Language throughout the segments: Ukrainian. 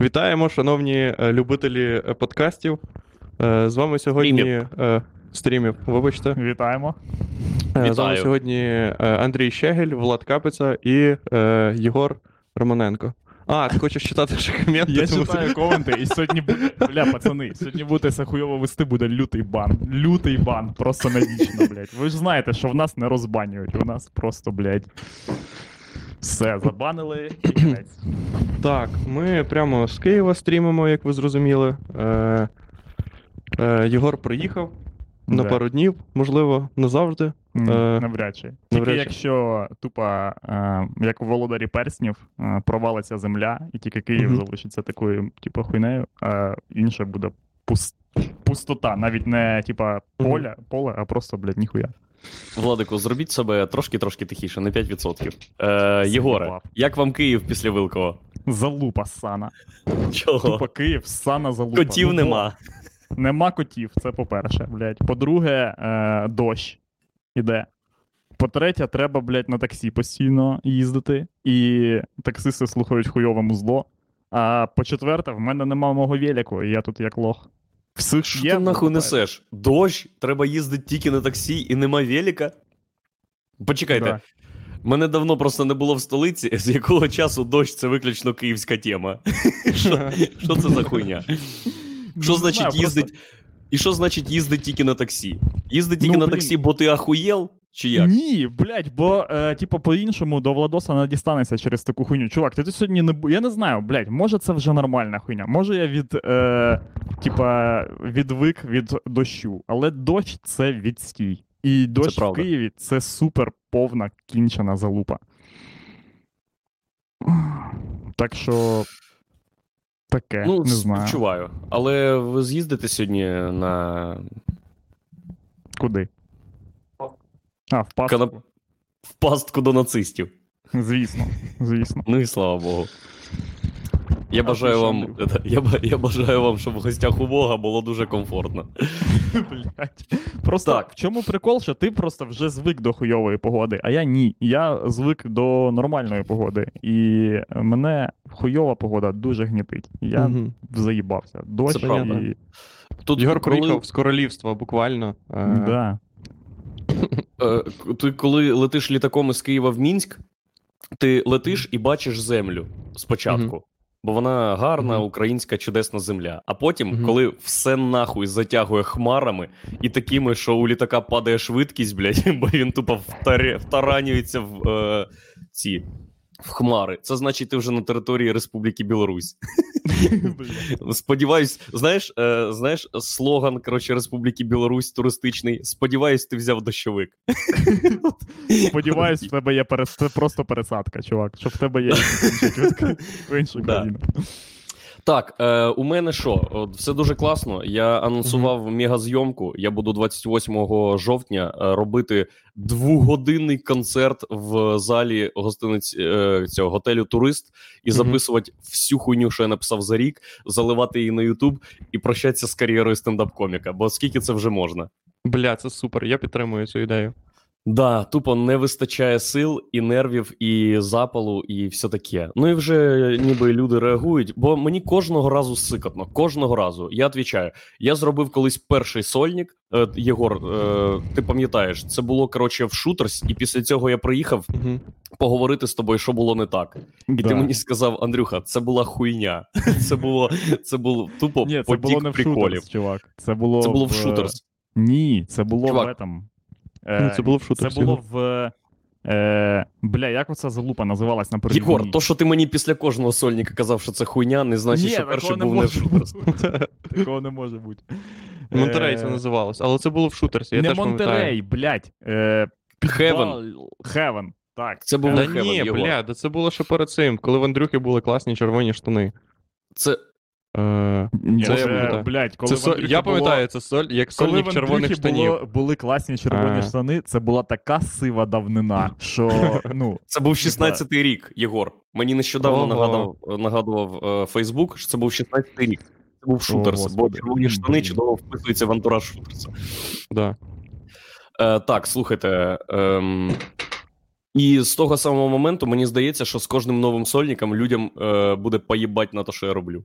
Вітаємо, шановні е, любителі е, подкастів. Е, З вами сьогодні Стрімів. стрімів, вибачте. Вітаємо. Е, З вами сьогодні Андрій Щегель, Влад Капиця і Єгор Романенко. А, ти хочеш читати ще коменти? Я тому- читаю коменти, і сьогодні буде. Бля, пацани, сьогодні буде це хуйово вести, буде лютий бан. Лютий бан, просто навічно, блядь. Ви ж знаєте, що в нас не розбанюють, у нас просто, блядь. Все, забанили і кінець. Так, ми прямо з Києва стрімимо, як ви зрозуміли. Е, е, Єгор приїхав на Да. пару днів, можливо, назавжди. М, Е, Навряд чи. Тільки навряд чи. якщо тупо, е, як у володарі перснів, е, провалиться земля, і тільки Київ Мгм. залишиться такою, типу, хуйнею, а інше буде пус- пустота, навіть не типа поля, поле, а просто, блядь, ніхуя. Владику, зробіть себе трошки-трошки тихіше, на 5%. Е, Єгоре, як вам Київ після Вилкова? Залупа сана. Чого? Тупо Київ, сана залупа. Котів Ну, нема. Нема котів, це по-перше, блядь. По-друге, е, дощ іде. По-третє, треба, блядь, на таксі постійно їздити, і таксисти слухають хуйове музло. А по-четверте, в мене нема мого велику, і я тут як лох. Всіх Що Я ти нахуй покупаю. несеш? Дощ, треба їздити тільки на таксі і нема велика? Почекайте, Да. мене давно просто не було в столиці, з якого часу дощ це виключно київська тема. Що, це за хуйня? Що значить їздить? І що значить їздить тільки на таксі? Їздить тільки Ну, на таксі, бо ти ахуєл? Чи як? Ні, блядь, бо, е, типу, по-іншому до Владоса не дістанеться через таку хуйню. Чувак, ти тут сьогодні не бу- Я не знаю, блядь, може це вже нормальна хуйня. Може я від, е, типа, відвик від дощу, але дощ це відстій. І дощ в. Києві це супер повна кінчена залупа. Так що. Таке, Ну, не знаю. співчуваю. Але ви з'їздите сьогодні на Куди? А, в пастку. Канап- в пастку до нацистів. Звісно, звісно. Ну і слава Богу. Я бажаю вам, я, я бажаю вам, щоб в гостях у Бога було дуже комфортно. Блять. Просто Так. в чому прикол, що ти просто вже звик до хуйової погоди, а я ні. Я звик до нормальної погоди. І мене хуйова погода дуже гнітить. Я Мгм. заїбався. Дощ і... Тут Єгор коли, приїхав з королівства, буквально. Е, Да. Е, ти коли летиш літаком із Києва в Мінськ, ти летиш і бачиш землю спочатку. Бо вона гарна, українська чудесна земля. А потім, коли все нахуй затягує хмарами і такими, що у літака падає швидкість, блядь, бо він тупо втаранюється в е, ці в хмари. Це значить, ти вже на території Республіки Білорусь. Сподіваюсь, знаєш, е, знаєш, слоган коротше, Республіки Білорусь туристичний. Сподіваюсь, ти взяв дощовик. Сподіваюсь, в тебе є перес... просто пересадка, чувак. Що в тебе є в іншу країну. Так, е, у мене що? От, все дуже класно. Я анонсував мегазйомку. Я буду 28 жовтня е, робити двогодинний концерт в залі гостиниць е, цього готелю Турист і записувати всю хуйню, що я написав за рік, заливати її на Ютуб і прощатися з кар'єрою стендап-коміка. Бо скільки це вже можна? Бля, це супер. Я підтримую цю ідею. Да, тупо не вистачає сил і нервів, і запалу, і все таке. Ну і вже ніби люди реагують, бо мені кожного разу сикотно. Кожного разу. Я відповідаю, я зробив колись перший сольник. Е, Єгор, е, ти пам'ятаєш, це було коротше в шутерс, і після цього я приїхав Угу. поговорити з тобою, що було не так. І Да. ти мені сказав, Андрюха, це була хуйня. Це було це був тупо Ні, це потік було не в приколів. шутерс, чувак. Це було, Це було в шутерс. Ні, це було Чувак. в этом. Ну, це було в шутерсі, Це було в. Е, бля, як оця залупа називалась на першій Єгор, то, що ти мені після кожного сольника казав, що це хуйня, не значить, Ні, що перший не був не в шутерс. Такого не може бути. Монтерей це називалось, але це було в шутерсі. Я не теж Монтерей, блядь. Е, Хевен. Хевен. Так. Це був Хевен, ні, бля, да це було ще перед цим, коли в Андрюхи були класні червоні штани. Це Е, Ні, Це це, я пам'ятаю. блядь, коли це в Я було- пам'ятаю, це соль, як Коли сольник в червоних штанів. було, були класні червоні А. штани, це була така сива давнина, що ну. Це був 16-й рік, Єгор. Мені нещодавно нагадав, нагадував е, Фейсбук, що це був 16-й рік. Це був шутерс, бо червоні штани чудово вписуються в антураж шутерса. Да. Е, так, слухайте. ем, І з того самого моменту мені здається, що з кожним новим сольником людям е, буде поїбать на те, що я роблю.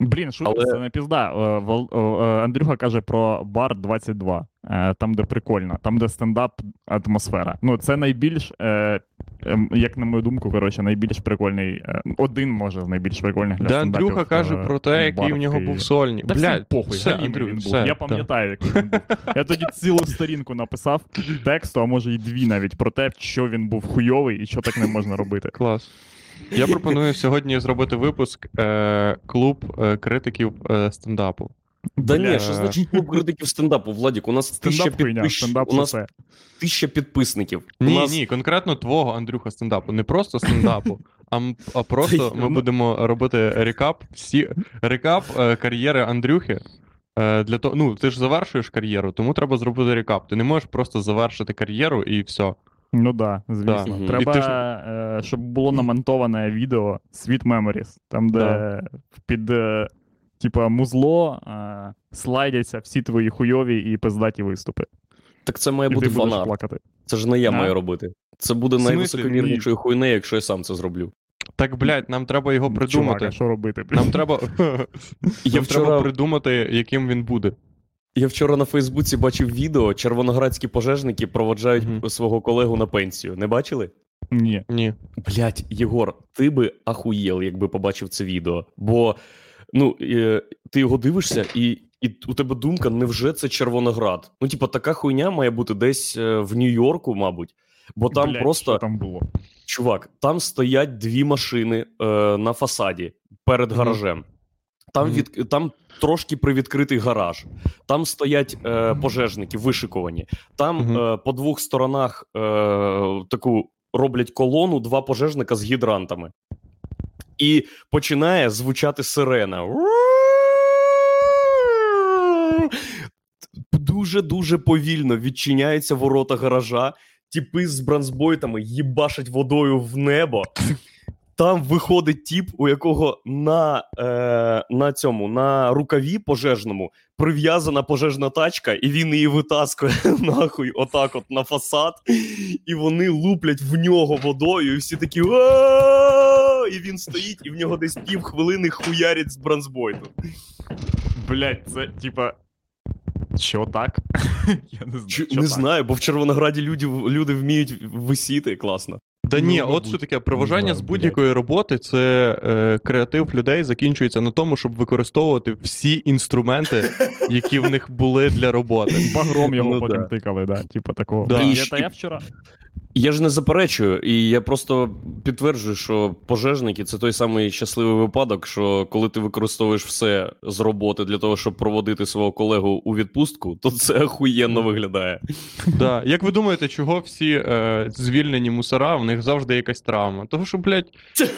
Блін, шутка, Але- це не пізда. Е, Вол- е, Андрюха каже про бар 22, е, там, де прикольно, там, де стендап атмосфера. Ну, це найбільш, е, ем, як на мою думку, коротше, найбільш прикольний, е, один може з найбільш прикольних для Де Андрюха каже е, про те, який в нього був сольник. Та всім похуй, все, Андрю, він був. все, Я пам'ятаю, який він був. Я тоді цілу сторінку написав тексту, а може і дві навіть про те, що він був хуйовий і що так не можна робити. Клас. Я пропоную сьогодні зробити випуск е, клуб е, критиків е, стендапу. Да ні, що значить клуб критиків стендапу, Владік? У нас тисяча, Стендап хуйня, підпис... стендап у нас це. тисяча підписників. у Ні, нас... ні, конкретно твого Андрюха стендапу. Не просто стендапу, а, м- а просто ми будемо робити рекап всі рекап е, кар'єри Андрюхи. Е, для того, ну, ти ж завершуєш кар'єру, тому треба зробити рекап. Ти не можеш просто завершити кар'єру і все. Ну да, звісно. Да. Треба, ти е, щоб було намонтоване відео Sweet Memories, там, де Да. під е, типа музло е, слайдяться всі твої хуйові і пиздаті виступи. Так це має і бути фанарт. плакати. Це ж не я А? маю робити. Це буде найвисокомірнішою хуйнею, якщо я сам це зроблю. Так, блядь, нам треба його Чувак, придумати. а що робити? Нам треба, нам вчора- треба придумати, яким він буде. Я вчора на Фейсбуці бачив відео, червоноградські пожежники проводжають Мгм. свого колегу на пенсію. Не бачили? Ні. Ні. Блять, Єгор, ти би ахуєл, якби побачив це відео. Бо ну, е, ти його дивишся, і, і у тебе думка, невже це Червоноград? Ну, типа, така хуйня має бути десь е, в Нью-Йорку, мабуть. Бо там Блядь, просто Що там було? Чувак, там стоять дві машини е, на фасаді перед Мгм. гаражем. Там, від, там трошки привідкритий гараж. Там стоять е, пожежники вишикувані. Там е, по двох сторонах е, таку роблять колону, два пожежника з гідрантами. І починає звучати сирена. Дуже дуже повільно відчиняються ворота гаража. Тіпи з бронзбойтами їбашать водою в небо. Там виходить тіп, у якого на, е, на цьому на рукаві пожежному прив'язана пожежна тачка, і він її витаскує нахуй, отак, от на фасад, і вони луплять в нього водою, і всі такі і він стоїть, і в нього десь пів хвилини хуярять з бронзбойту. Блядь, це типа. Що так? Я не знаю. Не знаю, бо в Червонограді люди вміють висіти класно. Да ні, от що таке проважання з будь-якої роботи це е, креатив людей закінчується на тому, щоб використовувати всі інструменти, які в них були для роботи. Багром його Ну, потім да. тикали, да. типу такого. Да. Я, та я вчора. Я ж не заперечую, і я просто підтверджую, що пожежники це той самий щасливий випадок, що коли ти використовуєш все з роботи для того, щоб проводити свого колегу у відпустку, то це охуєнно виглядає. Да. Як ви думаєте, чого всі е, звільнені мусора, в них завжди якась травма? Того, що, блядь,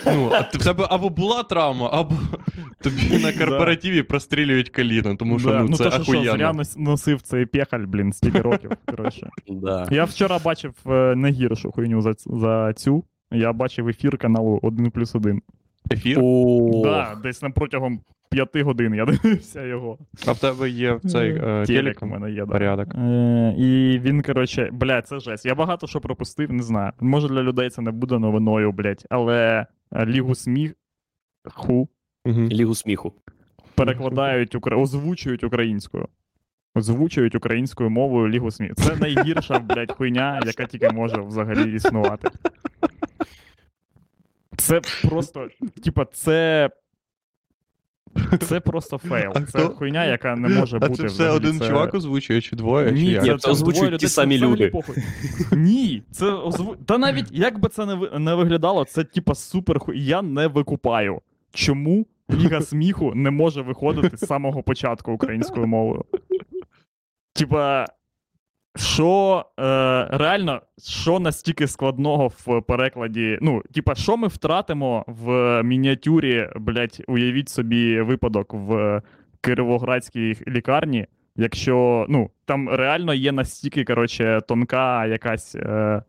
ну, а в тебе або була травма, або тобі на корпоративі прострілюють коліно, тому що Да, ну, це то, що, що, зря носив цей пехаль, блін, стільки років. Коротше. Да. Я вчора бачив е, не гіршу хуйню за, за цю. Я бачив ефір каналу 1 плюс 1. Ефір, Да, десь на протягом п'яти годин я дивився його. а в тебе є цей е, Телек у мене є, да. порядок. Е, і він, коротше, блядь, це жесть. Я багато що пропустив, не знаю. Може для людей це не буде новиною, блядь, але е, Лігу сміху Угу. Лігу сміху. перекладають, озвучують українською. Озвучують українською мовою Лігу сміху. Це найгірша, блядь, хуйня, яка тільки може взагалі існувати. Це просто, типа, це. Це просто фейл. А Це хто- хуйня, яка не може А бути. це все один Це- чувак озвучує, чи двоє, чи як? Ні, це, це озвучують ті самі люди. похуй. Ні, це озву... Та навіть як би це не, ви- не виглядало, це типа супер хуй. Я не викупаю. Чому Ліга сміху не може виходити з самого початку українською мовою? Типа, що е, реально, що настільки складного в перекладі? Ну, типа, що ми втратимо в мініатюрі, блять, уявіть собі випадок в Кировоградській лікарні, якщо ну, там реально є настільки, коротше, тонка якась е,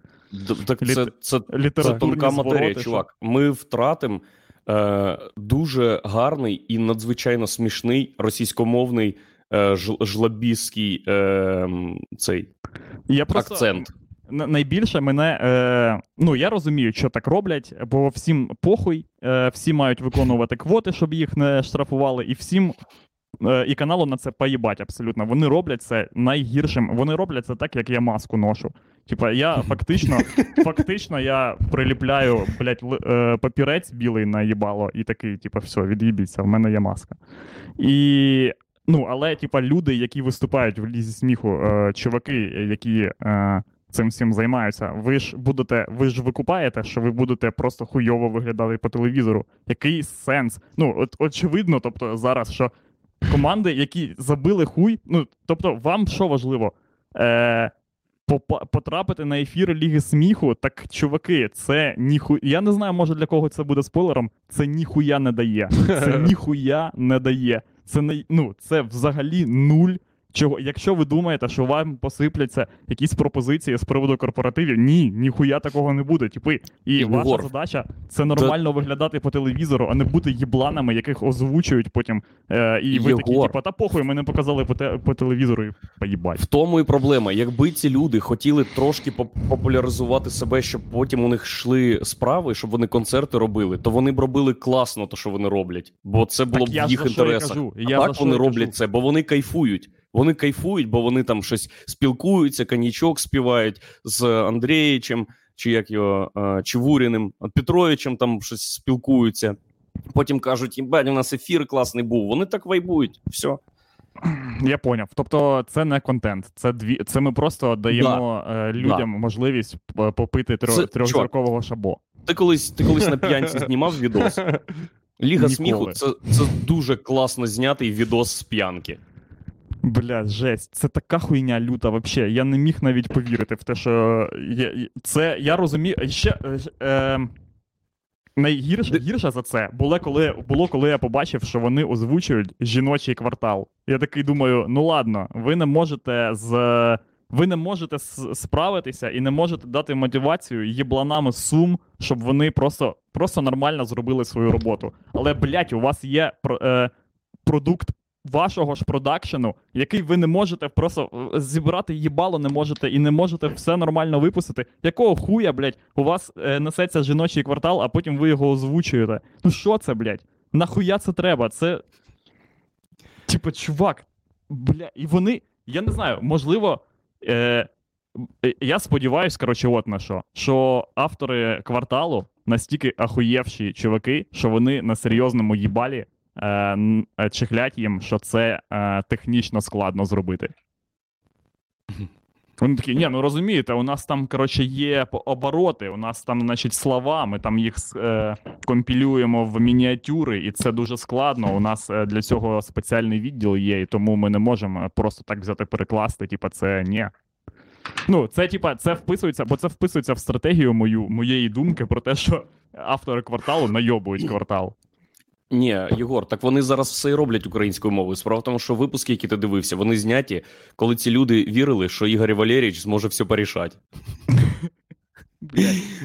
Так Літ- це, це, це тонка матерія, що- чувак. Ми втратимо е, дуже гарний і надзвичайно смішний російськомовний жлобістський е, цей Я просто, акцент. найбільше мене. Е, ну, я розумію, що так роблять, бо всім похуй, е, всі мають виконувати квоти, щоб їх не штрафували, і всім. е, І каналу на це поїбать абсолютно. Вони роблять це найгіршим. Вони роблять це так, як я маску ношу. Типа, я фактично, фактично я приліпляю, блядь, е, папірець білий на їбало, і такий, типа, все, від'їбіться, в мене є маска. І Ну, але, типа, люди, які виступають в лізі сміху, е, чуваки, які е, цим всім займаються, ви ж будете, ви ж викупаєте, що ви будете просто хуйово виглядати по телевізору. Який сенс? Ну, от очевидно, тобто, зараз, що команди, які забили хуй, ну, тобто, вам що важливо? Е, Потрапити на ефір Ліги сміху, так чуваки, це ніху. Я не знаю, може для кого це буде спойлером. Це ніхуя не дає. Це ніхуя не дає. Це не ну, це взагалі нуль. Чого, якщо ви думаєте, що вам посипляться якісь пропозиції з приводу корпоративів, ні, ніхуя такого не буде. Типи, і ваша задача це нормально виглядати по телевізору, а не бути їбланами, яких озвучують потім. Е, і ви такі, типу, та похуй, ми не показали по, те, по телевізору і поїбать. В тому і проблема. Якби ці люди хотіли трошки поп- популяризувати себе, щоб потім у них йшли справи, щоб вони концерти робили, то вони б робили класно, то що вони роблять, бо це було Так б в їх інтересах. кажу, А я так вони роблять кажу. це, бо вони кайфують. Вони кайфують, бо вони там щось спілкуються, коньячок співають з Андрієчем, чи як його е, Чевуріним, Петровичем там щось спілкуються. Потім кажуть, їбать, у нас ефір класний був. Вони так вайбують. Все. Я поняв. Тобто, це не контент, це дві. Це ми просто даємо е, людям можливість попити трьох Це- трьохзіркового шабо. Ти колись, ти колись на п'янці знімав відос. Ліга Ніколи. сміху це, це дуже класно знятий відос з п'янки. Бля, жесть, це така хуйня люта, вообще. Я не міг навіть повірити в те, що є, це я розумію. Ще е, е, найгірше гірше за це було коли, було, коли я побачив, що вони озвучують жіночий квартал. Я такий думаю: ну ладно, ви не можете з. Ви не можете справитися і не можете дати мотивацію їбланам сум, щоб вони просто, просто нормально зробили свою роботу. Але, блядь, у вас є е, продукт вашого ж продакшену, який ви не можете просто е, зібрати їбало, не можете і не можете все нормально випустити. Якого хуя, блядь, у вас е, несеться жіночий квартал, а потім ви його озвучуєте. Ну що це, блядь? Нахуя це треба? Це. Типа, чувак, бля, і вони. Я не знаю, можливо. Е, е, я сподіваюся, коротше, от на що. Що автори кварталу настільки ахуєвші чуваки, що вони на серйозному їбалі е, е, чихлять їм, що це е, технічно складно зробити. Вони такі, ні, ну розумієте, у нас там, коротше, є обороти, у нас там, значить, слова, ми там їх е, компілюємо в мініатюри, і це дуже складно. У нас для цього спеціальний відділ є, і тому ми не можемо просто так взяти перекласти. Типа, це ні. Ну, це, типа, це вписується, бо це вписується в стратегію мою, моєї думки про те, що автори кварталу найобують квартал. Ні, Єгор, так вони зараз все і роблять українською мовою. Справа в тому, що випуски, які ти дивився, вони зняті, коли ці люди вірили, що Ігор Валерійович зможе все порішати.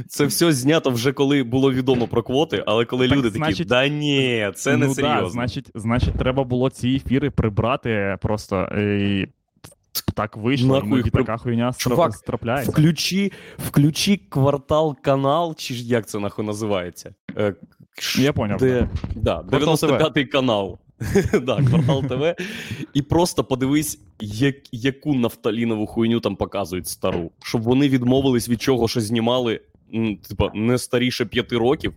Це все знято вже коли було відомо про квоти, але коли Так, люди такі, значить- да ні, це не ну, серйозно. Да, значить, значить, треба було ці ефіри прибрати просто. І... Так вийшло, їх при- така хуйня Чувак. Включи, включи квартал канал, чи ж як це нахуй називається? Я поняв, Де, да, 95-й канал. да, квартал ТВ. І просто подивись, як, яку нафталінову хуйню там показують стару. Щоб вони відмовились від чого, що знімали, типа, не старіше п'яти років.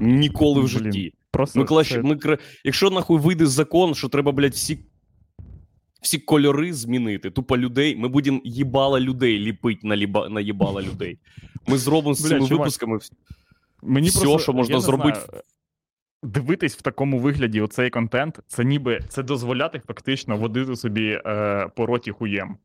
Ніколи в житті. Просто Ми краще, це- ми, якщо нахуй вийде закон, що треба, блядь, всі, всі кольори змінити, тупо людей, ми будемо їбала людей ліпить на, ліба, на їбала людей. Ми зробимо з Бля, цими чувак, випусками. Мені все, просто, що можна зробити. знаю, дивитись в такому вигляді оцей контент, це ніби це дозволяти фактично водити собі е, по роті хуєм.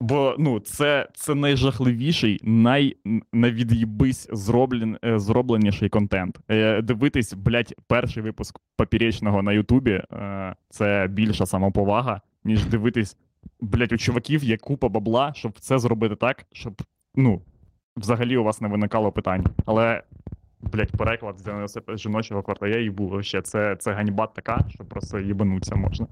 Бо ну, це, це найжахливіший, най, найвід'їбись зроблен, е, зробленіший контент. Е, дивитись, блядь, перший випуск поперечного на Ютубі е, це більша самоповага, ніж дивитись, блядь, у чуваків є купа бабла, щоб це зробити так, щоб ну, взагалі у вас не виникало питань. Але, блядь, переклад з жіночого квартала і був вообще. Це, це ганьба така, що просто їбануться можна.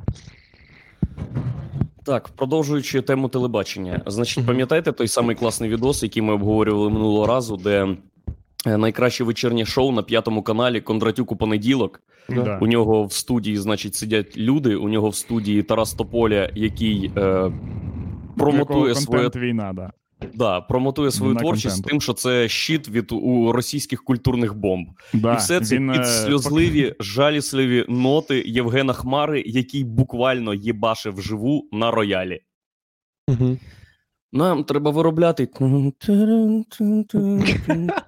Так, продовжуючи тему телебачення, значить, пам'ятаєте той самий класний відос, який ми обговорювали минулого разу, де е, найкраще вечірнє шоу на п'ятому каналі Кондратюк у понеділок. Да. Да. У нього в студії, значить, сидять люди. У нього в студії Тарас Тополя, який е, промотує своє війна, да. Да, промотує свою На творчість контенту. тим, що це щит від у російських культурних бомб. Да. І все це він, під е, сльозливі, жалісливі ноти Євгена Хмари, який буквально єбашив вживу на роялі. Угу. Нам треба виробляти.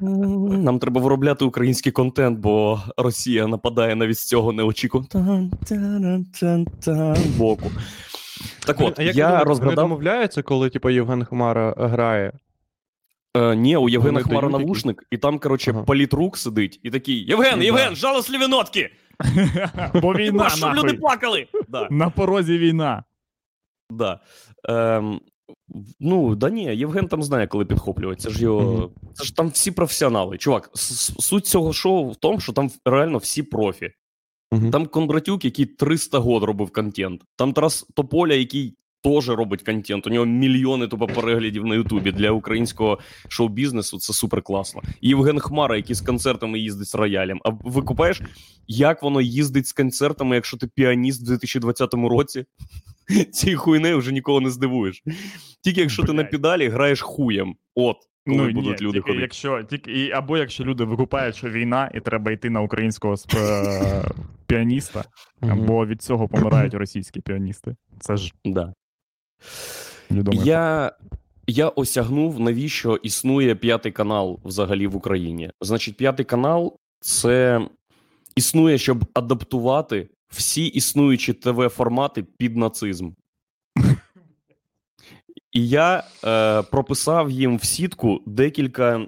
Нам треба виробляти український контент, бо Росія нападає навіть з цього неочікуваного боку. Так от, а як я вони розгадав. домовляються, коли типу, Євген Хмара грає? Е, ні, у Євгена Хмара навушник, і там, коротше, Ага. політрук сидить і такий: Євген, Ну, Євген, да. жалосливі нотки! Бо війна, Щоб люди плакали! Да. На порозі війна. Да. Ем, ну, да ні, Євген там знає, коли підхоплювати. Це ж його. Це ж там всі професіонали. Чувак, суть цього шоу в тому, що там реально всі профі. Мгм. Там Кондратюк, який 300 год робив контент. Там Тарас Тополя, який теж робить контент. У нього мільйони тупо переглядів на Ютубі для українського шоу-бізнесу. Це супер класно. І Євген Хмара, який з концертами їздить з роялем. А ви купаєш, як воно їздить з концертами, якщо ти піаніст в 2020 році? Цією хуйнею вже нікого не здивуєш. Тільки якщо ти на педалі граєш хуєм. От, коли Ну, будуть ні, люди тільки ходити. якщо тільки і або якщо люди викупають, що війна, і треба йти на українського сп... піаніста, або від цього помирають російські піаністи. Це ж Да. відомо. Я, я осягнув, навіщо існує п'ятий канал взагалі в Україні. Значить, п'ятий канал це існує, щоб адаптувати всі існуючі ТВ-формати під нацизм. І я е, прописав їм в сітку декілька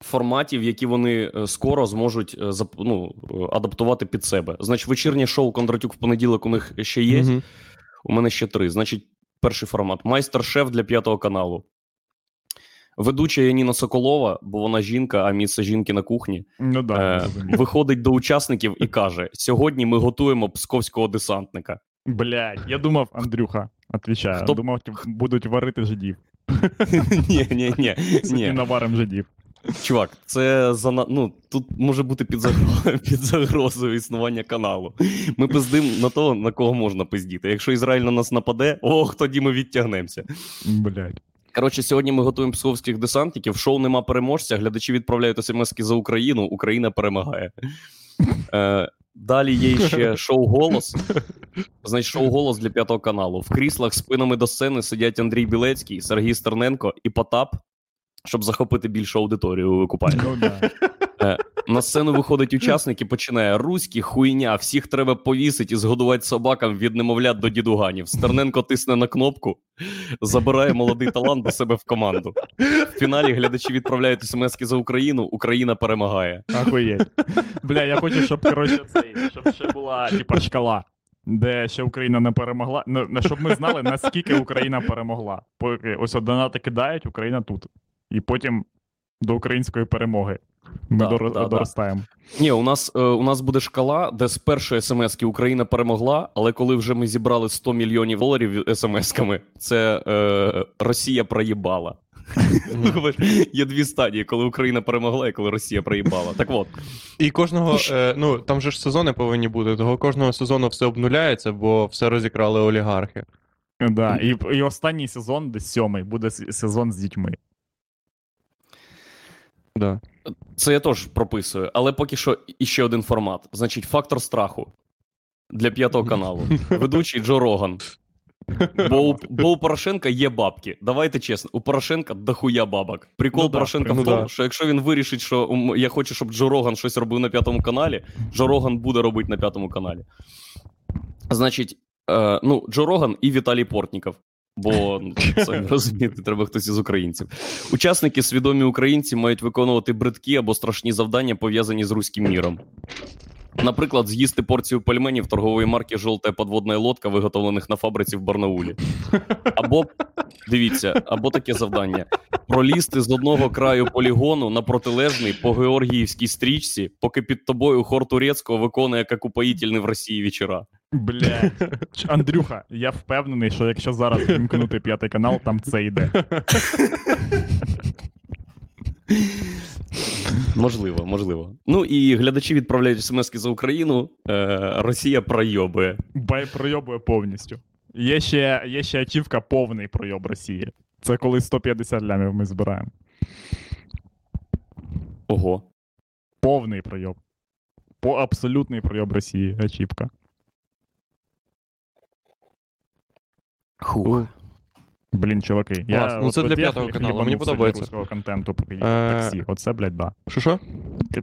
форматів, які вони е, скоро зможуть е, ну, е, адаптувати під себе. Значить, вечірнє шоу Кондратюк в понеділок у них ще є. Мгм. У мене ще три. Значить, перший формат: майстер-шеф для п'ятого каналу. Ведуча Яніна Соколова, бо вона жінка, а місце жінки на кухні. Ну да, Е, виходить до учасників і каже: Сьогодні ми готуємо псковського десантника. Блядь, я думав, Андрюха, отвічаю, Хто- думав, будуть варити жидів. Ні, ні, ні, Сьогодні наварим жидів. Чувак, це за ну тут може бути під загрозою, під загрозою існування каналу. Ми пиздим на того, на кого можна пиздіти. Якщо Ізраїль на нас нападе, ох, тоді ми відтягнемося. Блядь. Коротше, сьогодні ми готуємо псковських десантників. Шоу нема переможця. Глядачі відправляють смски за Україну. Україна перемагає. Е, далі є ще шоу Голос. Значить, шоу Голос для п'ятого каналу. В кріслах спинами до сцени сидять Андрій Білецький, Сергій Стерненко і Потап, щоб захопити більшу аудиторію. Ви. Ну да. На сцену виходить учасник і починає руські хуйня, всіх треба повісити і згодувати собакам від немовлят до дідуганів. Стерненко тисне на кнопку, забирає молодий талант до себе в команду. В фіналі глядачі відправляють смски за Україну, Україна перемагає. Ахуєть. Бля, я хочу, щоб коротше цей, щоб ще була типа шкала. Де ще Україна не перемогла. Ну, щоб ми знали, наскільки Україна перемогла. Поки ось донати кидають, Україна тут. І потім до української перемоги. Ми Да, дор- да, да. доростаємо. Ні, у нас, е, у нас буде шкала, де з першої смски Україна перемогла, але коли вже ми зібрали 100 мільйонів доларів смс-ками, це е, Росія проїбала. Є дві стадії, коли Україна перемогла і коли Росія проїбала. Так от. І кожного, е, ну там же ж сезони повинні бути, того кожного сезону все обнуляється, бо все розікрали олігархи. Да. І, і останній сезон, десь сьомий, буде сезон з дітьми. Да. Це я теж прописую, але поки що іще один формат. Значить, фактор страху для п'ятого каналу. Ведучий Джо Роган. Бо у, бо у Порошенка є бабки. Давайте чесно, у Порошенка дохуя бабок. Прикол Ну Порошенка ну в тому, да. що якщо він вирішить, що я хочу, щоб Джо Роган щось робив на п'ятому каналі, Джо Роган буде робити на п'ятому каналі. Значить, е, ну, Джо Роган і Віталій Портніков. Бо ну, самі розумієте, треба хтось із українців. Учасники, свідомі українці, мають виконувати бридкі або страшні завдання, пов'язані з руським міром. Наприклад, з'їсти порцію пельменів торгової марки Жовта подводна лодка, виготовлених на фабриці в Барнаулі. Або дивіться, або таке завдання: пролізти з одного краю полігону на протилежний по Георгіївській стрічці, поки під тобою хор турецького виконує як упоїтельний в Росії вечора. Бля. Андрюха, я впевнений, що якщо зараз вімкнути п'ятий канал, там це йде. Можливо, можливо. Ну і глядачі відправляють смски за Україну. Е, Росія пройобує. Бай пройобує повністю. Є ще, є ще ачівка повний пройоб Росії. Це коли 150 лямів ми збираємо. Ого. Повний пройоб. По абсолютний пройоб Росії. Ачівка. Хух. Блін, чуваки, я, Клас, ну от- це от для я п'ятого хліб- каналу, мені хлібанув сьогодні подобається. руського контенту, поки їхав Е, таксі. Оце, блядь, да. Що що?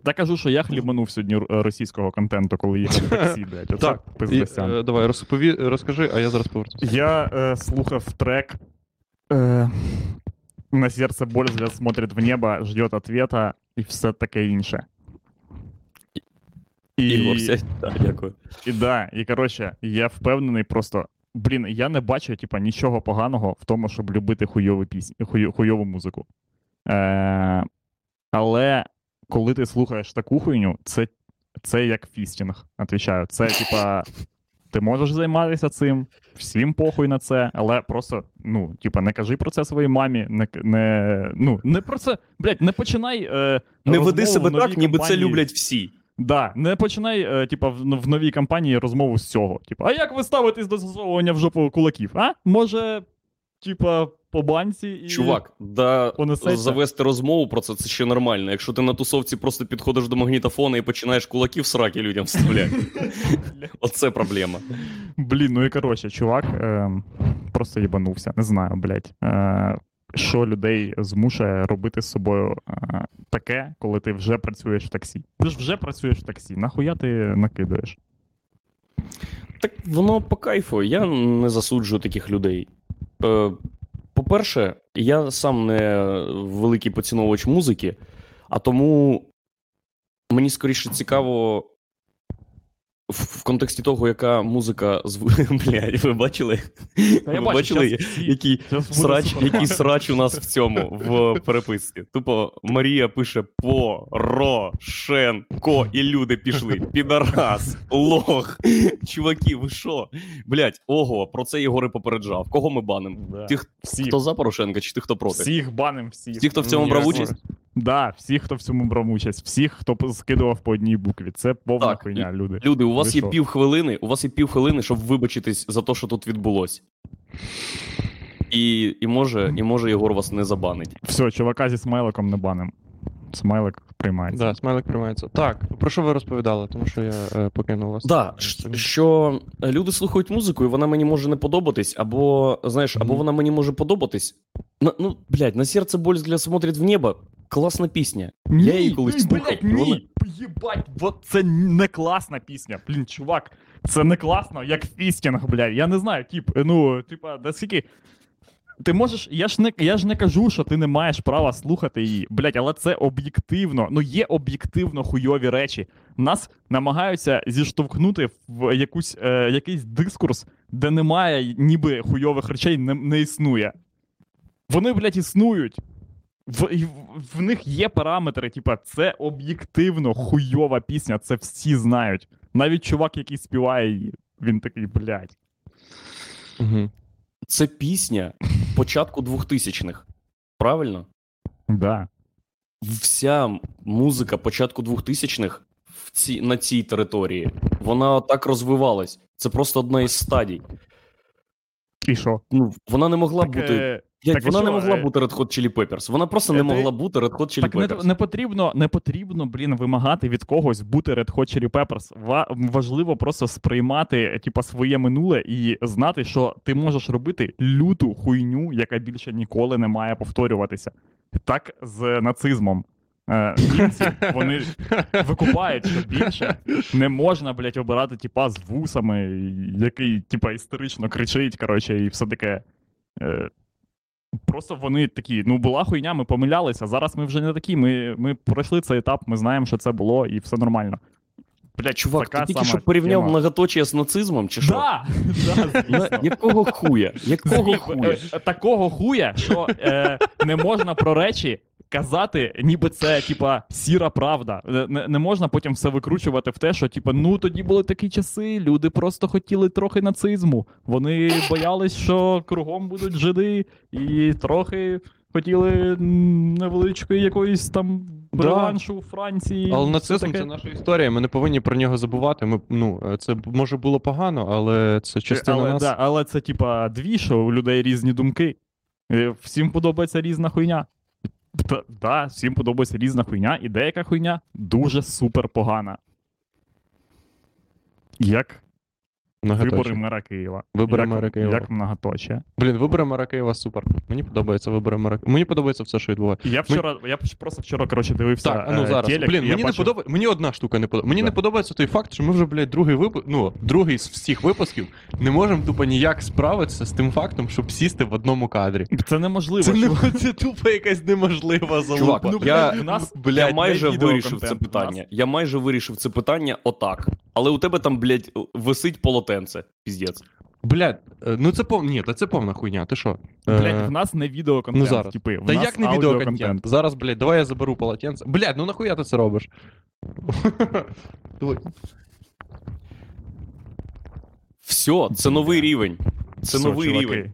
Та кажу, що я хлібанув сьогодні е, російського контенту, коли їхав в таксі, блядь. Оце Так, І, пиздосян. е, давай, розпові, розкажи, а я зараз повернусь. Я е, слухав трек е, «На серце боль взгляд смотрит в небо, ждет ответа» і все таке інше. І, Ігор, сядь. Так, дякую. і, да, і коротше, я впевнений просто. Блін, я не бачу, типа, нічого поганого в тому, щоб любити хуйову пісню, хуй, хуйову музику. Е, але коли ти слухаєш таку хуйню, це, це як фістінг, отвічаю. Це, типа, ти можеш займатися цим, всім похуй на це, але просто, ну, типа, не кажи про це своїй мамі, не, не, ну, не про це, блядь, не починай. Е, Не веди себе так, ніби це люблять всі. Да, не починай, е, типа, в, в новій кампанії розмову з цього. Типа, а як ви ставитесь до засовування в жопу кулаків? А? Може, типа, по банці і. Чувак, да понесеться. завести розмову про це це ще нормально. Якщо ти на тусовці просто підходиш до магнітофона і починаєш кулаки в сраки людям вставляти. Оце проблема. Блін, ну і коротше, чувак е, просто їбанувся. Не знаю, блядь. Е, що людей змушує робити з собою е, таке, коли ти вже працюєш в таксі. Ти ж вже працюєш в таксі. Нахуя ти накидаєш? Так воно по кайфу. Я не засуджую таких людей. Е, по-перше, я сам не великий поціновувач музики, а тому мені скоріше цікаво. В, контексті того, яка музика зв... Блядь, ви бачили? ви бачили, щас який щас срач, який срач у нас в цьому в переписці? Тупо Марія пише Порошенко, і люди пішли. Підарас, лох. Чуваки, ви що? Блять, ого, про це Єгор і попереджав. Кого ми банимо? Да. Тих, Всіх. хто за Порошенка, чи тих, хто проти? Всіх баним, всіх. Всіх, хто в цьому Ні, брав участь? Да, всіх, хто в цьому брав участь, всіх, хто скидував по одній букві. Це повна Так, хуйня, люди. Люди, у вас Ви є що? півхвилини, у вас є півхвилини, щоб вибачитись за те, що тут відбулось. І, і, може, і може Єгор вас не забанить. Все, чувака зі смайликом не баним. Смайлик приймається. Да, смайлик приймається. Так, про що ви розповідали, тому що я е, покинув вас. Да, Е, що люди слухають музику, і вона мені може не подобатись, або, знаєш, або Мгм. вона мені може подобатись. На, ну, блядь, на сердце боль взгляд смотрит в небо. Класна пісня. Ні, Я її колись ні, слухав, блядь, вона- ні, Єбать, от це не класна пісня. Блін, чувак, це не класно, як фістінг, блядь. Я не знаю, тип, ну, типа, да скільки. Ти можеш, я ж не я ж не кажу, що ти не маєш права слухати її, блядь, але це об'єктивно. Ну є об'єктивно хуйові речі. Нас намагаються зіштовхнути в якусь е, якийсь дискурс, де немає ніби хуйових речей, не, не існує. Вони, блядь, існують. В, в, них є параметри, типа, це об'єктивно хуйова пісня, це всі знають. Навіть чувак, який співає її, він такий, блядь. Мгм. Це пісня початку 2000-х. Правильно? Да. Вся музика початку 2000-х в ці, на цій території, вона так розвивалась. Це просто одна із стадій. І що? Ну, вона не могла Так, бути. е, так і вона не могла е, бути Red Hot Chili Peppers. Вона просто не е, могла бути Red Hot Chili Так не, не потрібно, не потрібно, блін, вимагати від когось бути Red Hot Chili Peppers. Ва- важливо просто сприймати, типа, своє минуле і знати, що ти можеш робити люту хуйню, яка більше ніколи не має повторюватися. Так з нацизмом. Е, німці, вони викупають, що більше не можна, блядь, обирати типа з вусами, який, типа, істерично кричить, коротше, і все таке. Е, Просто вони такі, ну була хуйня, ми помилялися. Зараз ми вже не такі. Ми, ми пройшли цей етап, ми знаємо, що це було, і все нормально. Блядь, Чувак, така ти тільки що порівняв тема. многоточія з нацизмом, чи що? Да, да, Якого хуя? Якого хуя? е, Такого хуя, що е, не можна про речі казати, ніби це, типа, сіра правда. Е, Не, не можна потім все викручувати в те, що, типа, ну тоді були такі часи, люди просто хотіли трохи нацизму. Вони боялись, що кругом будуть жиди, і трохи хотіли невеличкої якоїсь там Да. у Франції. Але нацизм таке. це наша історія. Ми не повинні про нього забувати. Ми ну е, це може було погано, але це частина але, нас. да, але це, типа, дві, що у людей різні думки. Е, Всім подобається різна хуйня. Та, да, всім подобається різна хуйня, і деяка хуйня дуже супер погана. Як. Вибори мера Києва. Вибори як, мера Києва. Як многоточие. Блін, вибори мера Києва супер. Мені подобається вибори мера. Мені подобається все, що відбувається. Я вчора, я просто вчора, коротше, дивився. Так, а ну е, зараз. телек, Блін, мені не бачив- подобається. Мені одна штука не подобається. Мені Да. не подобається той факт, що ми вже, блядь, другий випуск, ну, другий з всіх випусків не можемо тупо ніяк справитися з тим фактом, щоб сісти в одному кадрі. Це неможливо. Це, не, це тупо якась неможлива залупа. Чувак, ну, я, блядь, в нас- я майже вирішив це питання. Я майже вирішив це питання отак. Але у тебе там, блядь, висить полотенце. Піздець. Блядь, е, ну це пов... Ні, та це повна хуйня, ти що? Блядь, Е, в нас не відеоконтент, ну, зараз. типи. В Та нас як не відеоконтент? Зараз, блядь, давай я заберу полотенце. Блядь, ну нахуя ти це робиш? Все, це новий рівень. Це Все, новий чуваки. рівень.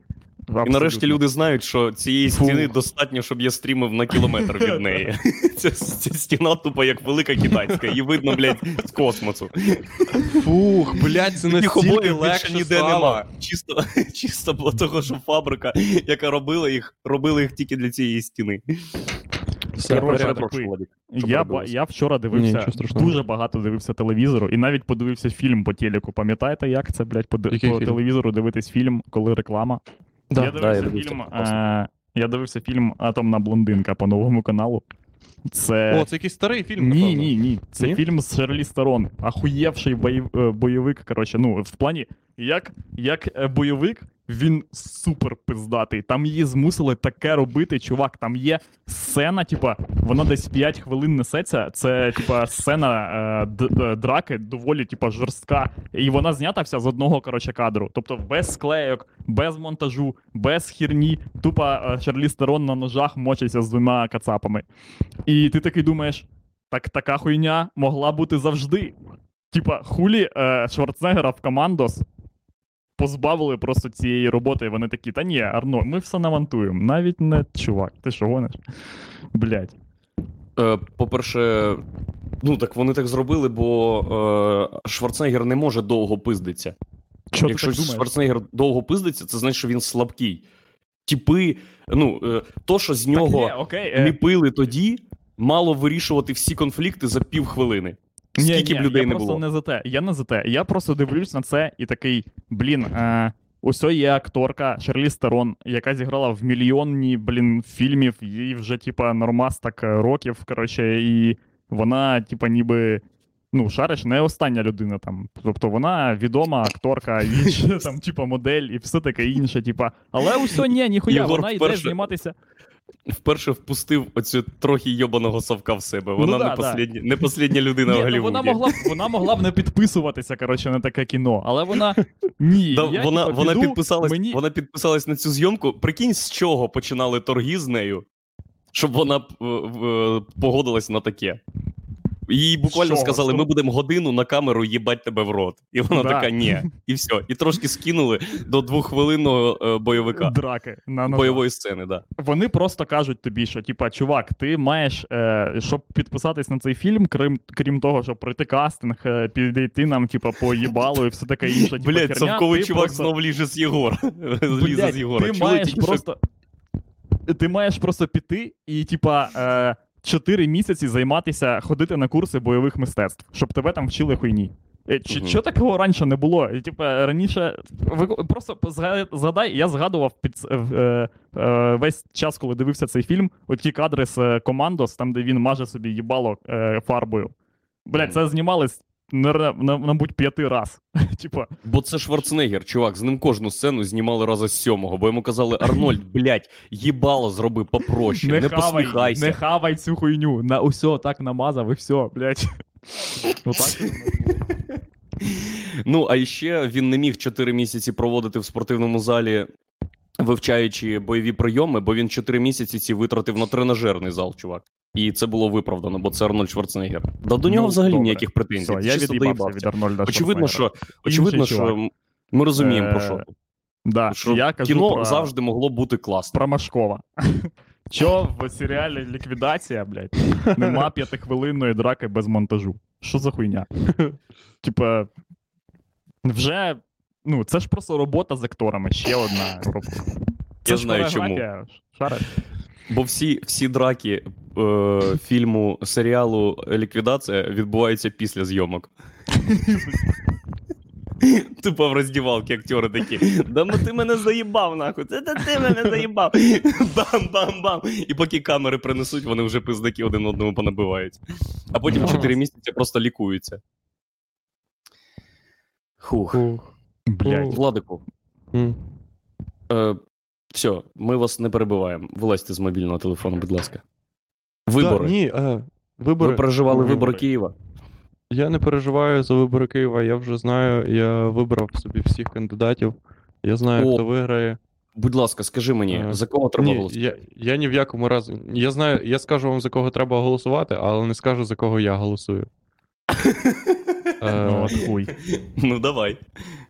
І нарешті люди знають, що цієї стіни достатньо, щоб я стрімив на кілометр від неї. Ця, ця стіна тупо як велика китайська, її видно, блядь, з космосу. Фух, блядь, це настільки легше ніде стало. нема. Чисто, чисто було того, що фабрика, яка робила їх, робила їх тільки для цієї стіни. Все, Я що Я, я вчора дивився страшного. дуже багато дивився телевізору, і навіть подивився фільм по телеку. Пам'ятаєте, як це, блядь, по, по телевізору дивитись фільм, коли реклама? Да, я да, дивився я фільм. класно. Е- я дивився фільм Атомна блондинка по новому каналу. Це. О, це якийсь старий фільм, Ні, напевно. ні, ні. Це Ні? фільм з Шерлі Сторон. Ахуєвший е, бойовик. Коротше, ну, в плані, як, як е, бойовик, він супер пиздатий. Там її змусили таке робити, чувак. Там є сцена, типа, вона десь 5 хвилин несеться. Це, типа, сцена е, д- драки доволі, типа, жорстка. І вона знята вся з одного, коротше, кадру. Тобто без склейок, без монтажу, без хірні. Тупа е, Шарлі Стерон на ножах мочиться з двома кацапами. І ти такий думаєш, так така хуйня могла бути завжди. Типа, хулі е, Шварценеггера в командос позбавили просто цієї роботи. і Вони такі, та ні, Арно, ми все намонтуємо. Навіть не чувак, ти що гониш? Блять. Е, По-перше, ну так вони так зробили, бо е, Шварценеггер не може довго пиздитися. Ти Якщо так думаєш? Шварценеггер довго пиздиться, це значить, що він слабкий. Типи, ну, е, то, що з нього Так, ні, окей, е, ліпили тоді, мало вирішувати всі конфлікти за півхвилини. Скільки ні, б людей я не просто було. не за те. Я не за те. Я просто дивлюсь на це і такий, блін, е, ось є акторка Шарлі Стерон, яка зіграла в мільйонні, блін, фільмів, їй вже, типа, нормас так е, років, коротше, і вона, типа, ніби. Ну, Шариш не остання людина там. Тобто вона відома акторка, і ще там, типа, модель і все таке інше, типа. Але усе ні, ніхуя, Єгор вона йде вперше- зніматися. Вперше впустив оцю трохи йобаного совка в себе. Вона Ну да, не, да. послідня, не послідня людина в Ні, ну, Голлівуді. вона могла б вона могла б не підписуватися, коротше, на таке кіно, але вона ні. Да, я, вона, типа, вона, піду, підписалась, мені... вона підписалась на цю зйомку. Прикинь, з чого починали торги з нею, щоб вона е, е, погодилась на таке. Їй буквально чого? сказали: ми будемо годину на камеру їбать тебе в рот. І вона Да. така, ні. І все. І трошки скинули до двоххвилинного е, бойовика. драки на. Бойової сцени, да. Вони просто кажуть тобі, що типа, чувак, ти маєш, е, щоб підписатись на цей фільм, крім, крім того, щоб пройти кастинг, е, підійти нам, типа, по їбалу і все таке інше. Блять, совковий чувак просто... знов ліже з Єгора. Лізе з Єгора. Ти Чули маєш тільки що? просто. Ти маєш просто піти і, типа, е, 4 місяці займатися, ходити на курси бойових мистецтв, щоб тебе там вчили хуйні. Е, Чи Мгм. що такого раніше не було? Типа раніше ви просто згадай, я згадував під е, е, весь час, коли дивився цей фільм, оті кадри з е, командос, там де він маже собі їбало е, фарбою. Блять, це знімались на, на, мабуть, п'яти раз. Типа, Бо це Шварценеггер, чувак, з ним кожну сцену знімали раза з сьомого, бо йому казали: Арнольд, блядь, їбало зроби попроще, не, не, хавай, посміхайся. не хавай цю хуйню. На усьо так намазав і все, блять. Отак. Ну, а ще він не міг 4 місяці проводити в спортивному залі вивчаючи бойові прийоми, бо він 4 місяці ці витратив на тренажерний зал, чувак. І це було виправдано, бо це Арнольд Шварценеггер. Да до нього Ну, взагалі добре. ніяких претензій. Все, я від'їбався від Арнольда Очевидно, що, очевидно, що ми розуміємо, про Е, що. Да, Що я кажу кіно про... завжди могло бути класно. про Машкова. Що в серіалі Ліквідація, блядь, нема п'ятихвилинної драки без монтажу. Що за хуйня? Типа, вже. Ну, це ж просто робота з акторами, ще одна робота. Це Я ж знаю чому. Шариш? Бо всі, всі драки е, фільму, серіалу Ліквідація відбуваються після зйомок. Тупо в роздівалці актери такі. Да ну ти мене заїбав, нахуй. Це ти мене заїбав. Бам-бам-бам. І поки камери принесуть, вони вже пиздаки один одному понабивають. А потім 4 місяці просто лікуються. Хух. Блядь. Владику, е, все, ми вас не перебиваємо. Вилазьте з мобільного телефону, будь ласка. Вибори. Да, ні, е, вибори. Ви переживали вибори Вибори. Києва. Я не переживаю за вибори Києва, я вже знаю, я вибрав собі всіх кандидатів. Я знаю, О, хто виграє. Будь ласка, скажи мені, Е, за кого треба Ні, голосувати? я, я ні в якому разі. Я знаю, я скажу вам, за кого треба голосувати, але не скажу, за кого я голосую. Е, Ну, от хуй. Ну давай.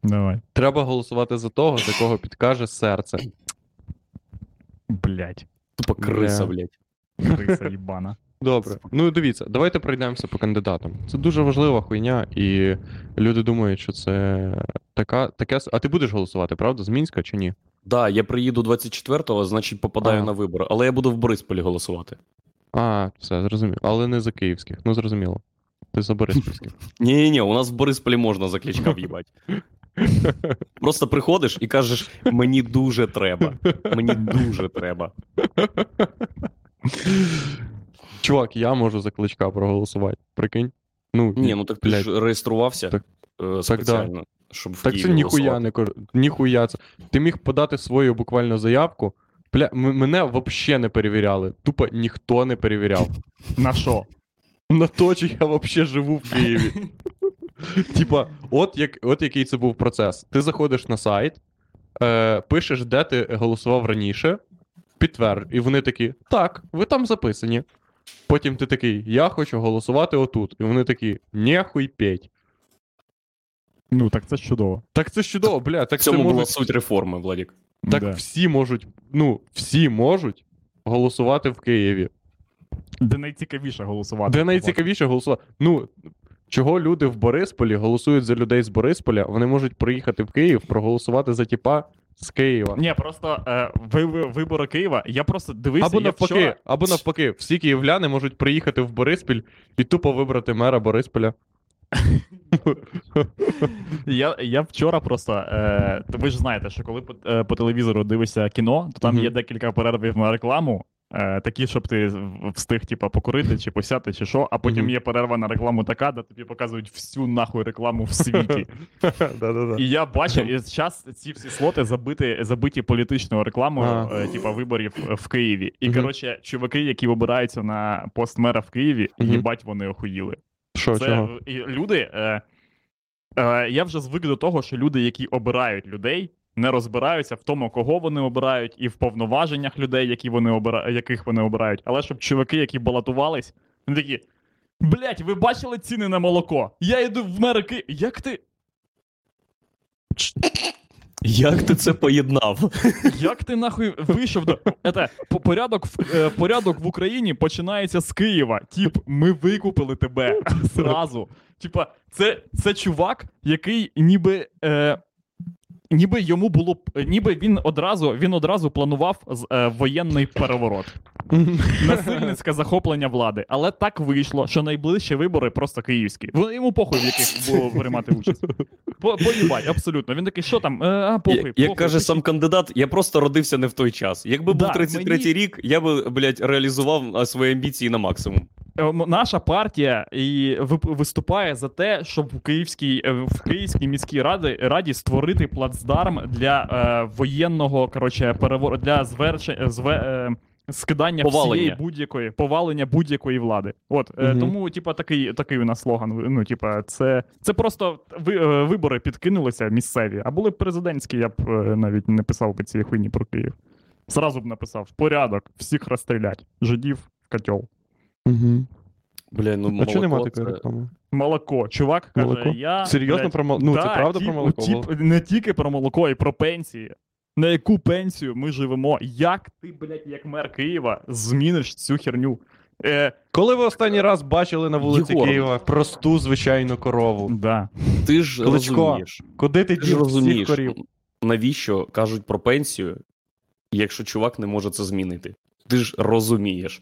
Давай. Треба голосувати за того, за кого підкаже серце. Блядь. Тупо криса, Бля. блядь. Криса їбана. Добре. Ну дивіться, давайте пройдемося по кандидатам. Це дуже важлива хуйня, і люди думають, що це така, таке. А ти будеш голосувати, правда? З Мінська чи ні? Да, я приїду 24-го, значить попадаю А. на вибори, але я буду в Борисполі голосувати. А, все, зрозумів. Але не за київських. Ну зрозуміло. Ти за. Ні, ні, ні, у нас в Борисполі можна за клічка в'їбати. Просто приходиш і кажеш: мені дуже треба. Мені дуже треба. Чувак, я можу за кличка проголосувати. Прикинь? Ну, Ні, ну так ти блядь. ж реєструвався Так- е, спеціально, щоб в Так Києві це ніхуя не кор... ніхуя це. Ти міг подати свою буквально заявку. Бля, м- мене взагалі не перевіряли. Тупо ніхто не перевіряв. На що? На то, чи я взагалі живу в Києві. Типа, от, як, от який це був процес. Ти заходиш на сайт, е, пишеш, де ти голосував раніше, підтвер, і вони такі: так, ви там записані. Потім ти такий, я хочу голосувати отут. І вони такі, нехуй петь. Ну, так це ж чудово. Так це ж чудово, бля, В так це цьому була можуть, суть реформи, Владік. так Да. всі можуть, ну, всі можуть голосувати в Києві. Де найцікавіше голосувати. Де найцікавіше голосувати. Ну, чого люди в Борисполі голосують за людей з Борисполя, вони можуть приїхати в Київ, проголосувати за тіпа з Києва. Ні, просто е, ви, ви- вибори Києва. Я просто дивився. Або я навпаки, вчора... або навпаки, всі київляни можуть приїхати в Бориспіль і тупо вибрати мера Борисполя. Я, я вчора просто. Е, ви ж знаєте, що коли по, е, по телевізору дивишся кіно, то там Мгм. є декілька перервів на рекламу. Е, такі, щоб ти встиг, типа, покурити чи посяти, чи що, а потім є перерва на рекламу така, де тобі показують всю нахуй рекламу в світі. І я бачив, і зараз ці всі слоти забиті, забиті політичною рекламою, е, типа виборів е, в Києві. І коротше, чуваки, які обираються на пост мера в Києві, їбать, вони охуїли. Що, Це чого? люди. Е, е, я вже звик до того, що люди, які обирають людей, не розбираються в тому, кого вони обирають, і в повноваженнях людей, які вони обира... яких вони обирають. Але щоб чуваки, які балотувались, вони такі. Блять, ви бачили ціни на молоко? Я йду в мери Ки... Як ти. Як ти це поєднав? Як ти нахуй вийшов до. Ете, порядок, в, е, порядок в Україні починається з Києва. Тіп, ми викупили тебе зразу. Типа, це, це чувак, який ніби. Е, Ніби йому було ніби він одразу він одразу планував е, воєнний переворот, насильницьке захоплення влади. Але так вийшло, що найближчі вибори просто київські. Вони йому похуй, в яких було приймати участь. По, поїбать, абсолютно. Він такий, що там? Е, а, похуй, Як, похуй, як каже сам кандидат, я просто родився не в той час. Якби був Да, 33-й мені- рік, я би, блядь, реалізував свої амбіції на максимум. Е, наша партія і виступає за те, щоб в Київській е, в Київській міській раді раді створити плацдарм для е, воєнного коротше перевору для звершення зве, е, скидання Повалення. всієї будь-якої повалення будь-якої влади. От е, тому, типа, такий, такий у нас слоган. Ну, типа, це, це просто ви, е, вибори підкинулися місцеві, а були б президентські, я б е, навіть не писав би цієї хуйні про Київ. Зразу б написав: порядок, всіх розстрілять, жидів котел. Угу. Бля, ну А чого нема молоко такої це- реклами? Молоко. Чувак каже, я. Серйозно блядь, про молоко? Ну, це правда тіп- про молоко? тіп- не тільки про молоко, і про пенсії. На яку пенсію ми живемо? Як ти, блядь, як мер Києва, зміниш цю херню? Е, Коли ви останній раз бачили на вулиці Єгор. Києва просту звичайну корову? да. Ти ж Кличко, розумієш. Куди ти Ти ж розумієш, корів? навіщо кажуть про пенсію, якщо чувак не може це змінити. Ти ж розумієш.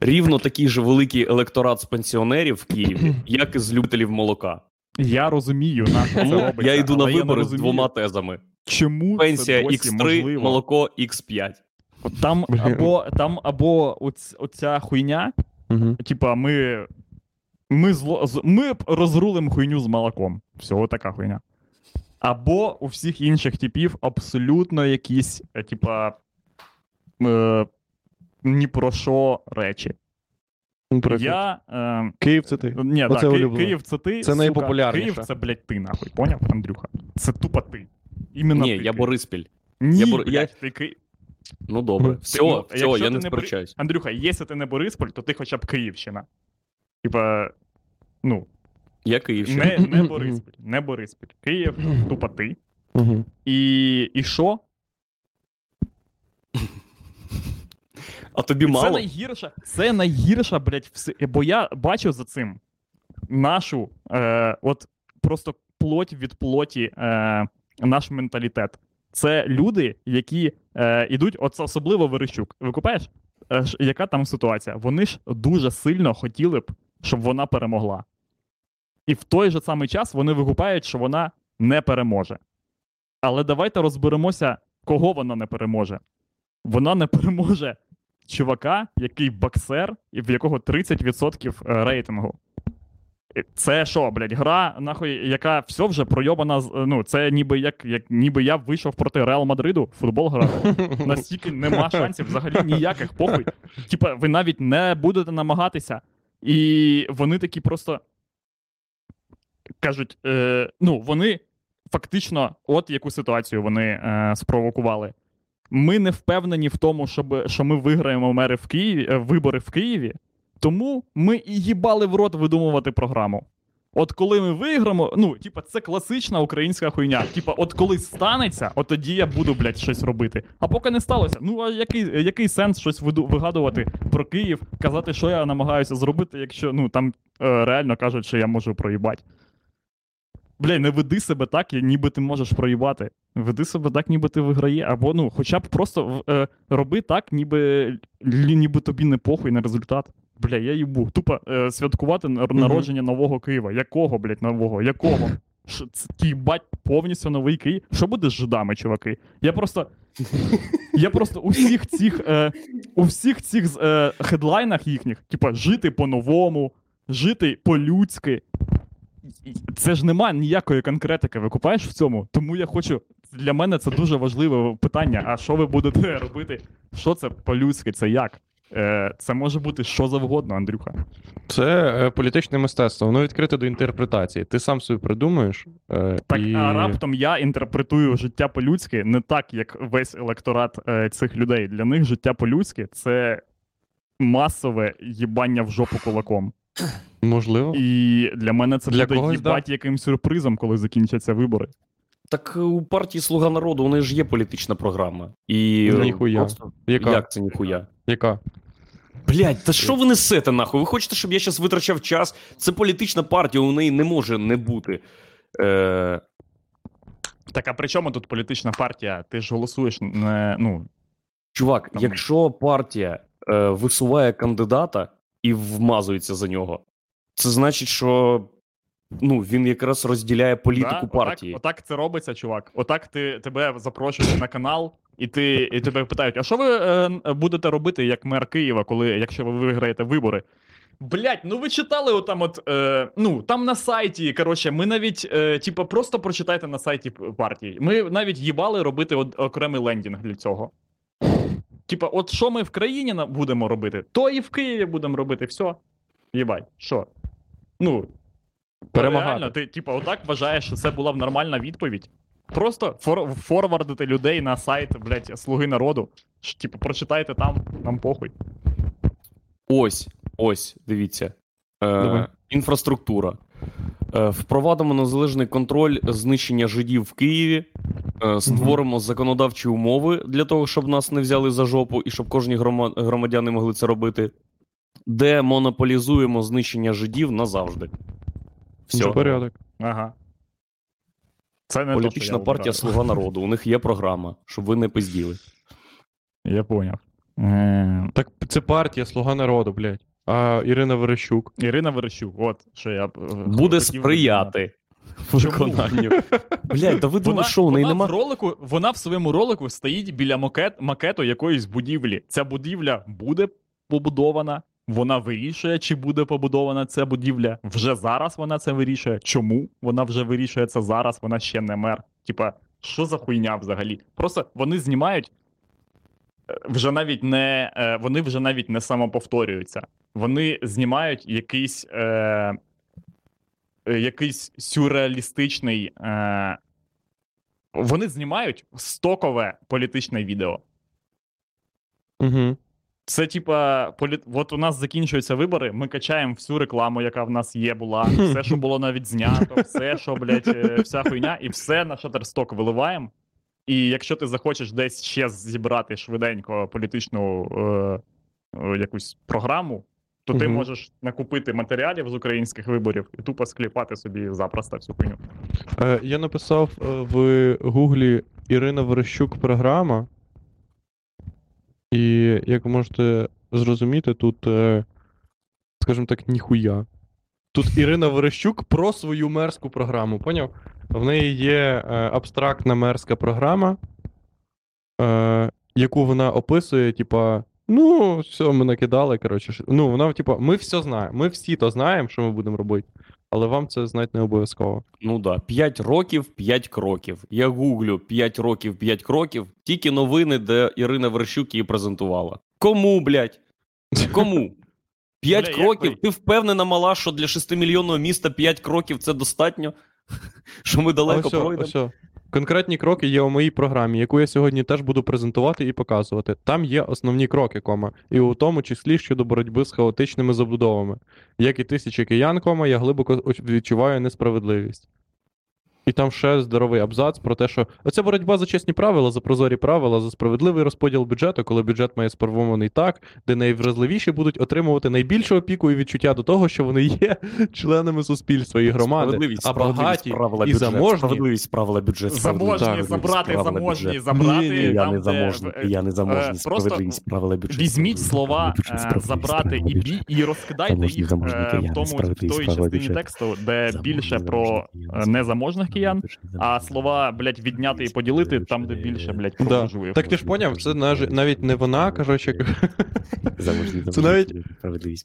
Рівно такий же великий електорат з пенсіонерів в Києві, як і з любителів молока. Я розумію, на що це робиться. я йду на але не вибори з розумію, двома тезами: Чому пенсія це досі X3, можливо? молоко X5. От Там або, там або оць, оця хуйня, Угу. типа, ми. Ми, зло, з- ми б розрулимо хуйню з молоком. Всього така хуйня. Або у всіх інших типів абсолютно якісь, е, типа. Е, ні про що речі. Я. Е, Київ це ти. ні, да, Оце Ки- Київ це ти. Це сука, найпопулярніше. Київ це, блядь, ти нахуй. Поняв, Андрюха? Це тупо ти. Іменно Ні, ти, я Київ. Бориспіль. Ні, я Бор- блядь, я- ти Ки... Ну добре. Ну, Все, ну, все, я не не сперечаюсь. Андрюха, якщо ти не Борисполь, то ти хоча б Київщина. Типа, ну, Я Київщина. не, не Бориспіль, не Бориспіль. Київ, тупо ти. Угу. І, і що? А тобі Це найгірша, це найгірша, блядь, все. Бо я бачу за цим нашу, е, от просто плоть від плоті, е, наш менталітет. Це люди, які е, ідуть, от особливо Верещук. Викупаєш? Е, ж- яка там ситуація? Вони ж дуже сильно хотіли б, щоб вона перемогла. І в той же самий час вони викупають, що вона не переможе. Але давайте розберемося, кого вона не переможе. Вона не переможе чувака, який боксер, і в якого 30% рейтингу. Це що, блядь, гра, нахуй, яка все вже пройобана. Ну, це ніби як, як ніби я вийшов проти Реал Мадриду, футбол грати. Настільки нема шансів взагалі ніяких похуй. Типа, ви навіть не будете намагатися. І вони такі просто кажуть: е, ну, вони фактично, от яку ситуацію вони е, спровокували. Ми не впевнені в тому, щоб, що ми виграємо мери в Києві, е, вибори в Києві, тому ми і їбали в рот видумувати програму. От коли ми виграємо, ну, типа, це класична українська хуйня. Типа, от коли станеться, от тоді я буду, блядь, щось робити. А поки не сталося, ну а який, який сенс щось вигадувати про Київ, казати, що я намагаюся зробити, якщо ну там е, реально кажуть, що я можу проїбати. Бля, не веди себе так, ніби ти можеш проїбати. Веди себе так, ніби ти виграє. Або ну, хоча б просто е, роби так, ніби, ніби тобі не похуй на результат. Бля, я їбу. Тупо е, святкувати нар- народження нового Києва. Якого, блядь, нового? Якого? Їбать, повністю новий Київ. Що буде з жидами, чуваки? Я просто. Я просто у всіх цих, е, у всіх цих е, хедлайнах їхніх, типа, жити по-новому, жити по-людськи. Це ж нема ніякої конкретики, викупаєш в цьому. Тому я хочу. Для мене це дуже важливе питання. А що ви будете робити? Що це по-людськи? Це як? Е, це може бути що завгодно, Андрюха. Це е, політичне мистецтво, воно відкрите до інтерпретації. Ти сам собі придумаєш. Е, Так, і... а раптом я інтерпретую життя по-людськи не так, як весь електорат цих людей. Для них життя по-людськи це масове їбання в жопу кулаком. Можливо. І для мене це Для буде когось, їбать яким сюрпризом, коли закінчаться вибори. Так у партії Слуга народу у неї ж є політична програма. І ніхуя. просто- Яка? Як це ніхуя? Яка? Блять, та що ви несете нахуй? Ви хочете, щоб я зараз витрачав час? Це політична партія, у неї не може не бути. Е, Так, а при чому тут політична партія? Ти ж голосуєш не ну. чувак, Там- якщо партія е, висуває кандидата і вмазується за нього, це значить, що ну, він якраз розділяє політику да? партії. Отак, отак це робиться, чувак. Отак ти тебе запрошують на канал, і ти і тебе питають: а що ви е, будете робити як мер Києва, коли якщо ви виграєте вибори? Блять, ну ви читали отам, от е, ну там на сайті. Коротше, ми навіть, е, типа, просто прочитайте на сайті партії. Ми навіть їбали робити от, окремий лендінг для цього. Типа, от що ми в країні будемо робити, то і в Києві будемо робити. Все. Єбать, що? Ну. Перемагати. Реально, ти, типа, отак вважаєш, що це була б нормальна відповідь. Просто фор- форвардити людей на сайт, блядь, Слуги народу. Типу, прочитайте там, нам похуй. Ось, ось, дивіться. Е, інфраструктура. Е, впровадимо незалежний контроль знищення жидів в Києві. Е, створимо законодавчі умови для того, щоб нас не взяли за жопу і щоб кожні грома- громадяни могли це робити. Демонополізуємо знищення жидів назавжди. Все. Порядок. Ага. Це не Політична я партія. Слуга народу. У них є програма, щоб ви не пизділи. Я поняв. Е, Так це партія Слуга народу, блядь. А Ірина Верещук. Ірина Верещук, от що я е, Буде хотів сприяти виконанню. Блядь, та ви Вона, думали, що у неї вона, нема. в ролику, вона в своєму ролику стоїть біля макет, макету якоїсь будівлі. Ця будівля буде побудована. Вона вирішує, чи буде побудована ця будівля. Вже зараз вона це вирішує. Чому вона вже вирішує це зараз? Вона ще не мер. Типа, що за хуйня взагалі? Просто вони знімають. е, Вже навіть не е, вони вже навіть не самоповторюються. Вони знімають якийсь, е, е, якийсь сюрреалістичний. Е, вони знімають стокове політичне відео. Угу. Це типа, полі... от у нас закінчуються вибори, ми качаємо всю рекламу, яка в нас є, була, все, що було навіть знято, все, що, блядь, е, вся хуйня, і все на Shutterstock виливаємо. І якщо ти захочеш десь ще зібрати швиденько політичну е, е, якусь програму, то ти Мгм. можеш накупити матеріалів з українських виборів і тупо скліпати собі запросто всю хуйню. Е, я написав е, в Гуглі Ірина Верещук програма. І як ви можете зрозуміти, тут, е, скажімо так, ніхуя. Тут Ірина Верещук про свою мерську програму, поняв? В неї є е, абстрактна мерська програма, е, яку вона описує, типа, ну, все, ми накидали, коротше. Ну, вона, типа, ми все знаємо. Ми всі то знаємо, що ми будемо робити, але вам це знати не обов'язково. Ну да, 5 років, 5 кроків. Я гуглю 5 років, 5 кроків, тільки новини, де Ірина Верщук її презентувала. Кому, блядь? Кому? 5 кроків? Ти впевнена мала, що для 6-мільйонного міста 5 кроків це достатньо? Що ми далеко пройдемо? Конкретні кроки є у моїй програмі, яку я сьогодні теж буду презентувати і показувати. Там є основні кроки, кома, і у тому числі щодо боротьби з хаотичними забудовами. Як і тисячі киян, кома, я глибоко відчуваю несправедливість. І там ще здоровий абзац про те, що оця боротьба за чесні правила, за прозорі правила, за справедливий розподіл бюджету, коли бюджет має сформований так, де найвразливіші будуть отримувати найбільшу опіку і відчуття до того, що вони є членами суспільства і громади, Справедливість, а справедливість, багаті правила і бюджет, заможні Справедливість, правила бюджет. справедливість, Заможні так, забрати, заможні забрати. Ні, ні, Я там, не де, заможний, е, я не заможний, справедливість, правила бюджет. Візьміть слова, е, забрати і, бі, і розкидайте їх заможні е, в тому в правила частині тексту, де більше про е, незаможних киян, а слова, блядь, відняти і поділити, там, де більше, блядь, про Да. буржуїв. Так ти ж поняв, це навіть не вона, коротше, Це навіть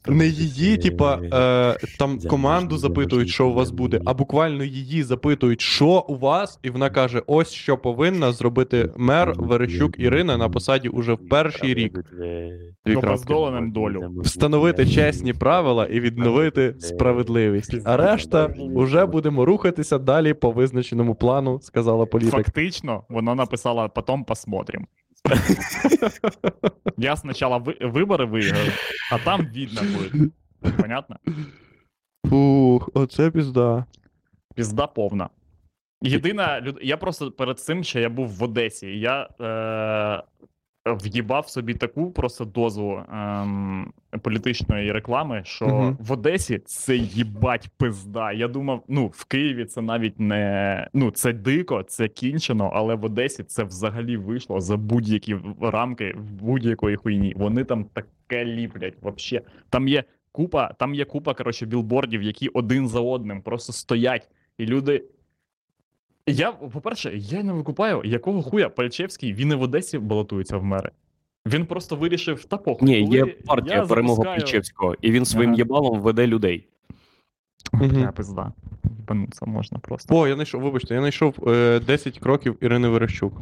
не її, типа, е, там команду запитують, що у вас буде, а буквально її запитують, що у вас, і вона каже: ось що повинна зробити мер Верещук Ірина на посаді уже в перший рік. Ну, долю. Встановити чесні правила і відновити справедливість. А решта уже будемо рухатися далі по визначеному плану, сказала політик. Фактично, вона написала потом посмотрим. Я спочатку ви, вибори виграю, а там видно буде. Понятно? Фух, оце пізда. Пізда повна. Єдина люд... Я просто перед цим ще я був в Одесі. і Я е... в'їбав собі таку просто дозу ем... політичної реклами, що Мгм. в Одесі це їбать пизда. Я думав, ну в Києві це навіть не ну це дико, це кінчено, але в Одесі це взагалі вийшло за будь-які рамки будь-якої хуйні. Вони там таке ліплять. Вообще. Там є купа, там є купа, коротше, білбордів, які один за одним просто стоять, і люди. Я, по-перше, я не викупаю, якого хуя Пальчевський, він і в Одесі балотується в мери. Він просто вирішив та похуй. Ні, є партія перемога запускаю- Пальчевського, і він своїм Ага. єбалом веде людей. Мгм. Бля, пизда. Єбануться можна просто. О, я знайшов, вибачте, я знайшов е, 10 кроків Ірини Верещук.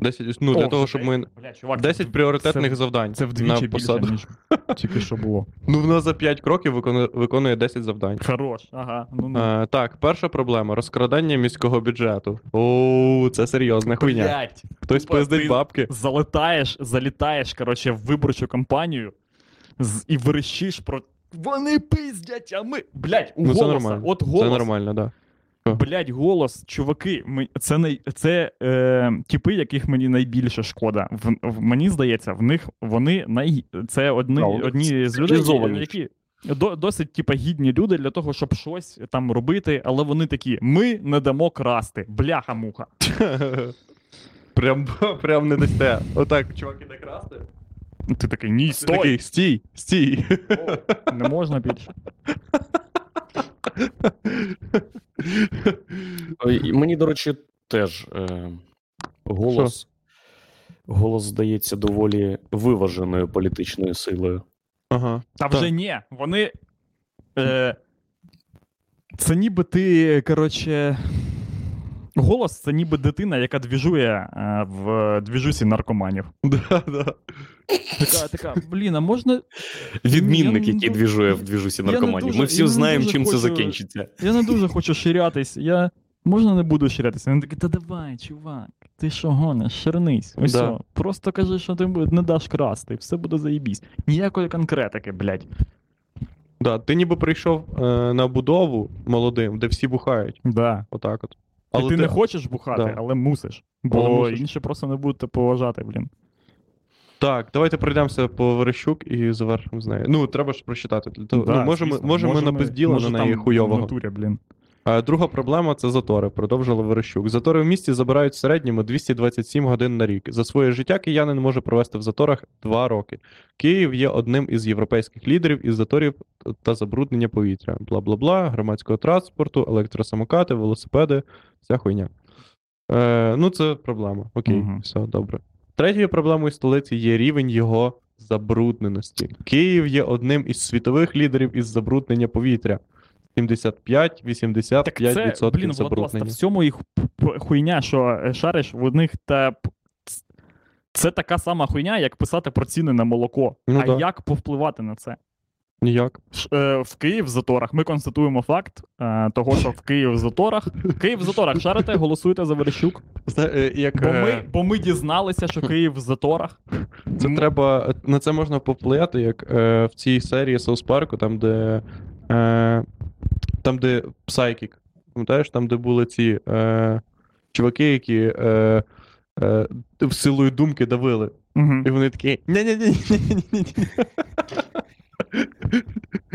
10, ну, для О, того, щоб ми. Бля, чувак, 10 це, пріоритетних завдань це на вдвічі більше, посаду. ніж тільки що було. Ну, вона за 5 кроків виконує, виконує 10 завдань. Хорош, ага. Ну, ну. Е, так, перша проблема розкрадання міського бюджету. О, це серйозна хуйня. Блядь, Хтось тупо пиздить ти бабки. залетаєш, залітаєш, коротше, в виборчу кампанію з, і верещиш про. Вони пиздять, а ми. Блять, у Ну, це голоса. нормально. От Це нормально, так. Да. Блять, голос, чуваки, ми, це най, це е, типи, яких мені найбільше шкода. В, в мені здається, в них вони най, це одні, Правда. одні з людей, які до, досить типа гідні люди для того, щоб щось там робити, але вони такі: ми не дамо красти. Бляха-муха. Прям, прям не дасте. Отак, чувак іде красти. Ти такий, ні, стой! такий, стій, стій. О, не можна більше. Мені, до речі, теж е, голос. Голос здається доволі виваженою політичною силою. Ага. Та вже ні. Вони. Е, це ніби ти, коротше. Голос це ніби дитина, яка двіжує е, в двіжусі наркоманів. Да, да. Така, така, блін, а можна. Відмінник, Я який двіжує в двіжусі наркоманів. дуже- Ми всі знаємо, чим це закінчиться. Я не дуже хочу ширятись. Я. Можна не буду ширятися? Він такий, та давай, чувак, ти що гониш, ширнись. Ось Да. Просто кажи, що ти не даш красти, все буде заєбісь. Ніякої конкретики, блядь. Да, ти ніби прийшов е, на будову молодим, де всі бухають. Да. Отак от. Але ти, не хочеш бухати, Да. але мусиш. Бо Але мусиш. інші просто не будуть тебе поважати, блін. Так, давайте пройдемося по Верещук і завершимо з нею. Ну, треба ж прочитати. Для того- Да, ну, Можемо ми, може, ми на безділа на неї там хуйового. натурі, блін. А друга проблема це затори, продовжила Верещук. Затори в місті забирають в середньому 227 годин на рік. За своє життя киянин може провести в заторах 2 роки. Київ є одним із європейських лідерів із заторів та забруднення повітря. Бла бла бла, громадського транспорту, електросамокати, велосипеди, вся хуйня. Е, ну, це проблема. Окей, Мгм. все добре. Третьою проблемою столиці є рівень його забрудненості. Київ є одним із світових лідерів із забруднення повітря. 75-85% Так це, блін, забруднення. в цьому їх хуйня, що е, шариш, в них та. Це така сама хуйня, як писати про ціни на молоко. Ну а да. як повпливати на це? Ніяк. Е, В Київ в заторах. Ми констатуємо факт е, того, що в Київ в заторах. Київ в заторах. Шарите, голосуйте за Верещук. Це, як, Бо ми, бо ми дізналися, що Київ в заторах. Це М, треба. На це можна поплияти, як в цій серії Соус Парку, там, де. Е, там, де Psychic. Пам'ятаєш, там, де були ці е, чуваки, які е, е, в силою думки давили. Угу. І вони такі. Ні-ні-ні-ні-ні-ні.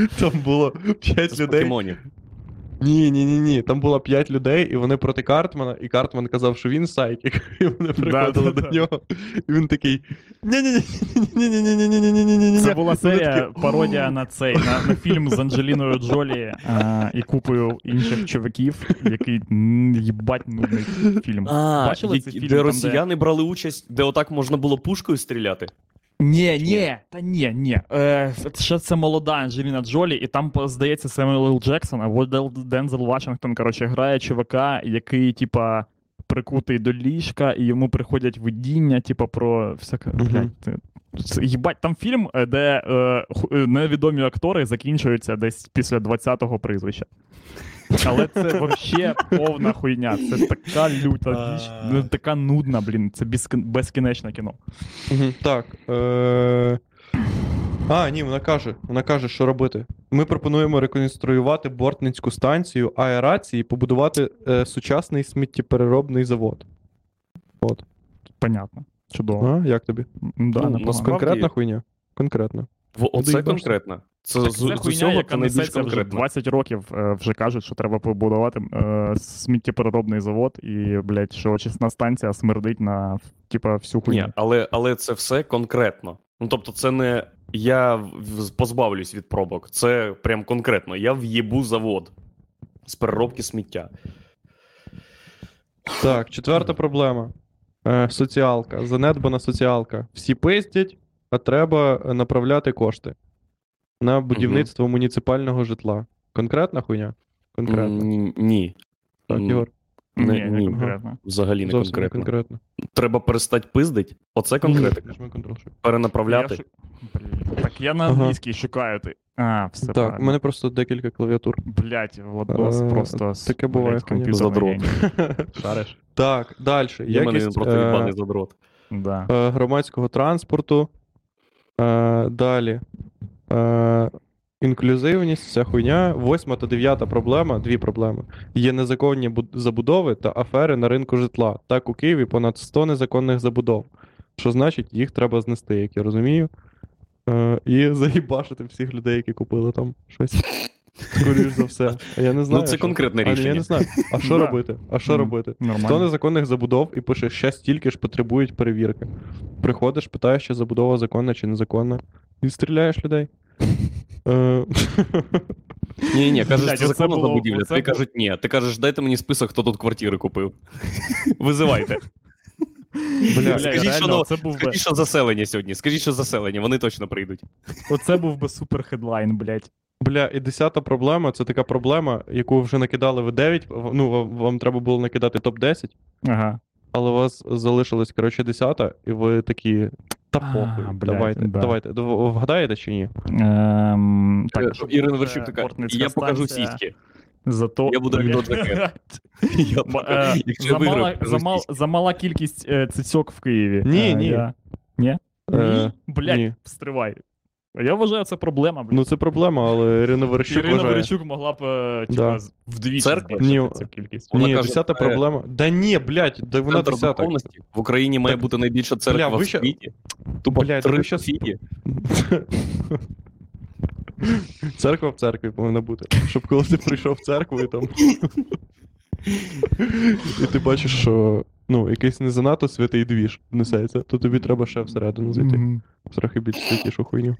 Там було 5 людей. покемонів. Ні, ні, ні, ні. Там було п'ять людей, і вони проти Картмана, і Картман казав, що він сайкік. І вони приходили до нього. І він такий. Ні-ні-ні. Це була серія пародія на цей, на фільм з Анджеліною Джолі і купою інших чуваків, який їбать нудний фільм. Бачили цей фільм? Де росіяни брали участь, де отак можна було пушкою стріляти? Ні, ні, та ні, ні. Е, ще це молода Анджеліна Джолі, і там, здається, Семюел Л. Джексон, або Дензел Вашингтон, коротше, грає чувака, який, типа, прикутий до ліжка, і йому приходять видіння, типа, про всяке. Блядь, їбать, там фільм, е, де е, е, невідомі актори закінчуються десь після 20-го прізвища. Але це взагалі повна хуйня. Це така люта річ, ну, така нудна, блін. Це безкінечне кіно. Так. Е... А, ні, вона каже, вона каже, що робити. Ми пропонуємо реконструювати Бортницьку станцію аерації і побудувати е, сучасний сміттєпереробний завод. От. Понятно. Чудово. А, як тобі? Да, Ну, Конкретна хуйня? Конкретно. В, оце конкретно. Це Так з, це з усього яка це найбільш вже конкретно. 20 років е, вже кажуть, що треба побудувати е, сміттєпереробний завод, і, блядь, що очисна станція смердить на типа всю хуйню. Ні, але, але це все конкретно. Ну тобто, це не я позбавлюсь від пробок. Це прям конкретно. Я в'єбу завод з переробки сміття. Так, четверта проблема. Е, соціалка. Занедбана соціалка. Всі пиздять, а треба е, направляти кошти на будівництво муніципального житла. Конкретна хуйня? Конкретно. М, Ні. Так, Ігор. Не- Ні, не ні. конкретно. Взагалі не Зовсім не конкретно. конкретно. Треба перестати пиздить. Оце конкретика. Нажми Ctrl-Shift. Перенаправляти. Я шу- Блін, Так я на Ага. англійській шукаю ти. А, все Так, у правильно. мене просто декілька клавіатур. Блять, Владос Е, просто с- таке буває, блядь, хуйня. комп'ютерний Задрот. геній. Шариш? Так, далі. Для мене він Якість просто е, задрот. Да. е, громадського транспорту. Е, Далі. Е, Інклюзивність, вся хуйня. Восьма та дев'ята проблема, дві проблеми. Є незаконні забудови та афери на ринку житла. Так, у Києві понад 100 незаконних забудов. Що значить, їх треба знести, як я розумію. Е, і заїбашити всіх людей, які купили там щось. Скоріш за все. А я не знаю. Ну, це що. конкретне А, Я не знаю. А що Да. робити? А що Мгм. робити? 100 незаконних забудов і пише, ще стільки ж потребують перевірки. Приходиш, питаєш, чи забудова законна чи незаконна, і стріляєш людей. Ні, ні, кажеш, це законно оце Тобі було- кажуть, ні. Ти кажеш, дайте мені список, хто тут квартири купив. Визивайте. Бля, Скажіть, реально, що, ну, це був би, що заселення сьогодні. Скажіть, що заселення, вони точно прийдуть. оце був би супер хедлайн, блять. Бля, і десята проблема це така проблема, яку вже накидали в 9. Ну, вам, вам треба було накидати топ-10, Ага. але у вас залишилось, коротше, десята, і ви такі. Та А, похуй, блядь, давайте, да. давайте. Д- Вгадаєте чи ні? Ем, Е, щоб Ірина буде Вершук така, Бортницька я покажу станція, сіськи. Зато Я буду Блядь. анекдот Я Ба- покажу. е, Якщо я замала, виграю, покажу замал, сіськи. замала кількість е, цицьок в Києві. Ні, Е, ні. Я... Ні? Е, ні? Блять, ні. Я вважаю, це проблема, блядь. Ну, це проблема, але Ірина Верещук Ірина вважає. Верещук могла б е, Да. з- вдвічі Церква? збільшити Ні. цю кількість. Вона Ні, каже, десята це проблема. Да ні, блядь, да вона Центр десята. духовності в Україні має Так, бути найбільша церква бля, ви в ще- світі. Тупо Блядь, три ви в щас- світі. Церква в церкві повинна бути. Щоб коли ти прийшов в церкву і там. І ти бачиш, що ну, якийсь не занадто святий двіж несеться, то тобі треба ще всередину зайти. Трохи більш святішу хуйню.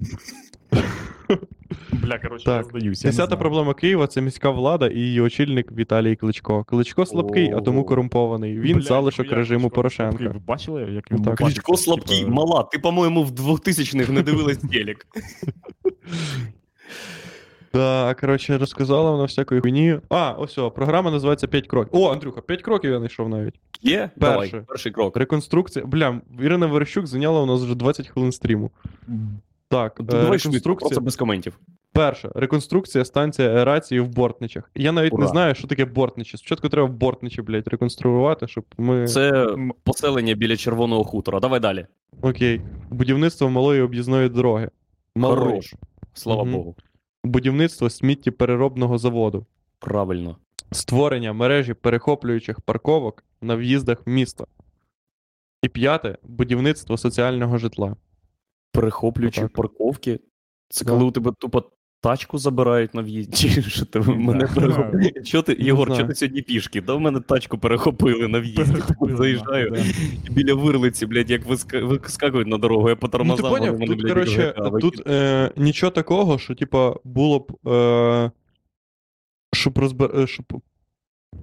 Бля, коротше, я Так. здаюся. Десята проблема Києва це міська влада і її очільник Віталій Кличко. Кличко слабкий, а тому корумпований. Він залишок режиму Кличко. Порошенка. Ви бачили, як він Так. лупашиться, Кличко слабкий, типа, мала. Ти, по-моєму, в 2000-х не дивилась телек. Так, коротше, розказала вона всякої хуйні. А, ось, о, програма називається 5 кроків. О, Андрюха, 5 кроків я знайшов навіть. Є? Давай, перший крок. Реконструкція. Бля, Ірина Верещук зайняла у нас вже 20 хвилин стріму. Так, е, Давай реконструкція. просто без коментів. Перша реконструкція станції аерації в Бортничах. Я навіть не знаю, що таке Бортничі. Спочатку треба Бортничі, блядь, реконструювати, щоб ми. Це поселення біля Червоного хутора. Давай далі. Окей. Будівництво малої об'їзної дороги. Малої. Хорош. Слава Мгм. Богу. Будівництво сміттєпереробного заводу. Правильно. Створення мережі перехоплюючих парковок на в'їздах в місто. І п'яте будівництво соціального житла. Перехоплюючі Отак. парковки. Це Да. коли у тебе тупо тачку забирають на в'їзді. Що ти мене. Що ти, Єгор, що ти сьогодні пішки? Да в мене тачку перехопили на в'їзді. Заїжджаю і біля вирлиці, блядь, як вискакують на дорогу, я по Ну, ти тормозам. поняв, тут, коротше, тут е, нічого такого, що, типа, було б. Е, щоб розбер... е, щоб...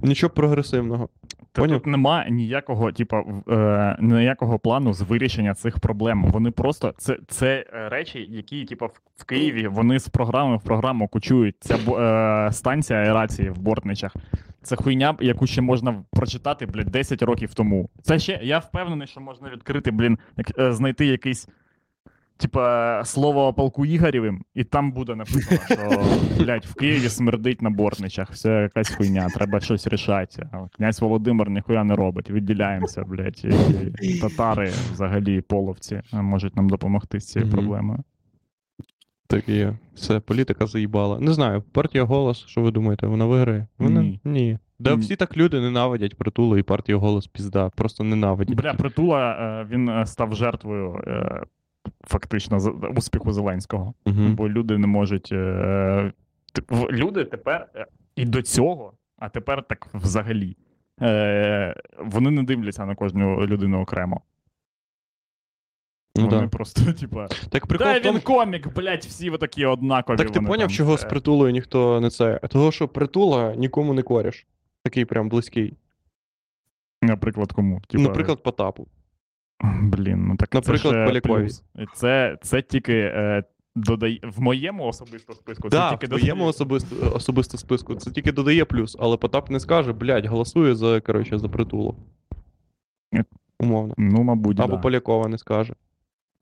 Нічого прогресивного. Та тут нема ніякого, типа, е, ніякого плану з вирішення цих проблем. Вони просто це, це е, речі, які, типа, в, в Києві вони з програми в програму кучують. Ця е, станція аерації в Бортничах. Це хуйня, яку ще можна прочитати, блядь, 10 років тому. Це ще я впевнений, що можна відкрити, блін, е, знайти якийсь. Типа слово о полку Ігорєвим, і там буде написано, що блядь, в Києві смердить на бортничах, все якась хуйня, треба щось рішати. А Князь Володимир ніхуя не робить, відділяємося, блядь. І, і татари, взагалі, половці можуть нам допомогти з цією проблемою. Так і є. Все, політика заїбала. Не знаю, партія голос, що ви думаєте, вона виграє? Вона Ні. ні. Да всі так люди ненавидять притулу і партію голос пізда. Просто ненавидять. Бля, притула е, він е, став жертвою е, фактично успіху Зеленського. Угу. Бо люди не можуть. Е, люди тепер е, і до цього, а тепер так взагалі. Е, вони не дивляться на кожну людину окремо. Ну, вони да. просто, типа. Так прикол Та він комік, блядь, всі такі однакові. Так ти поняв, там, чого е, з притулою ніхто не це? Того, що притула нікому не коріш. Такий прям близький. Наприклад, кому? Типа, Наприклад, Потапу. Блін, ну так Наприклад, це е, Полякові. Це, це тільки е, додає в моєму особистому списку. Да, це в тільки твоєму додає. особисто, особисто списку це тільки додає плюс, але Потап не скаже, блядь, голосує за, коротше, за притулок. Умовно. Ну, мабуть, Або да. Полякова не скаже.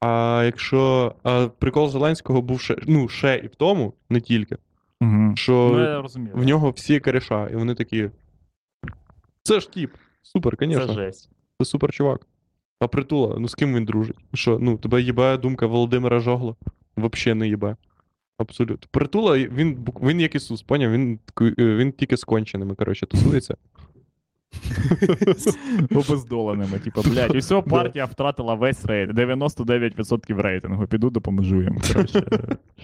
А якщо. А прикол Зеленського був ще, ну, ще і в тому, не тільки, Угу. що Ну, я розумію. в нього всі коріша, і вони такі. Це ж тіп. Супер, Це звісно. Це, жесть. супер чувак. А притула, ну з ким він дружить? Що, ну, тебе їбає думка Володимира Жогла? Вообще не їбе. Абсолютно. Притула, він, він як Ісус, поняв? Він, е, він тільки з конченими, коротше, тусується. Обездоленими. Типу, блядь, і все, партія втратила весь рейд. 99% рейтингу. Піду допоможу їм. Коротше,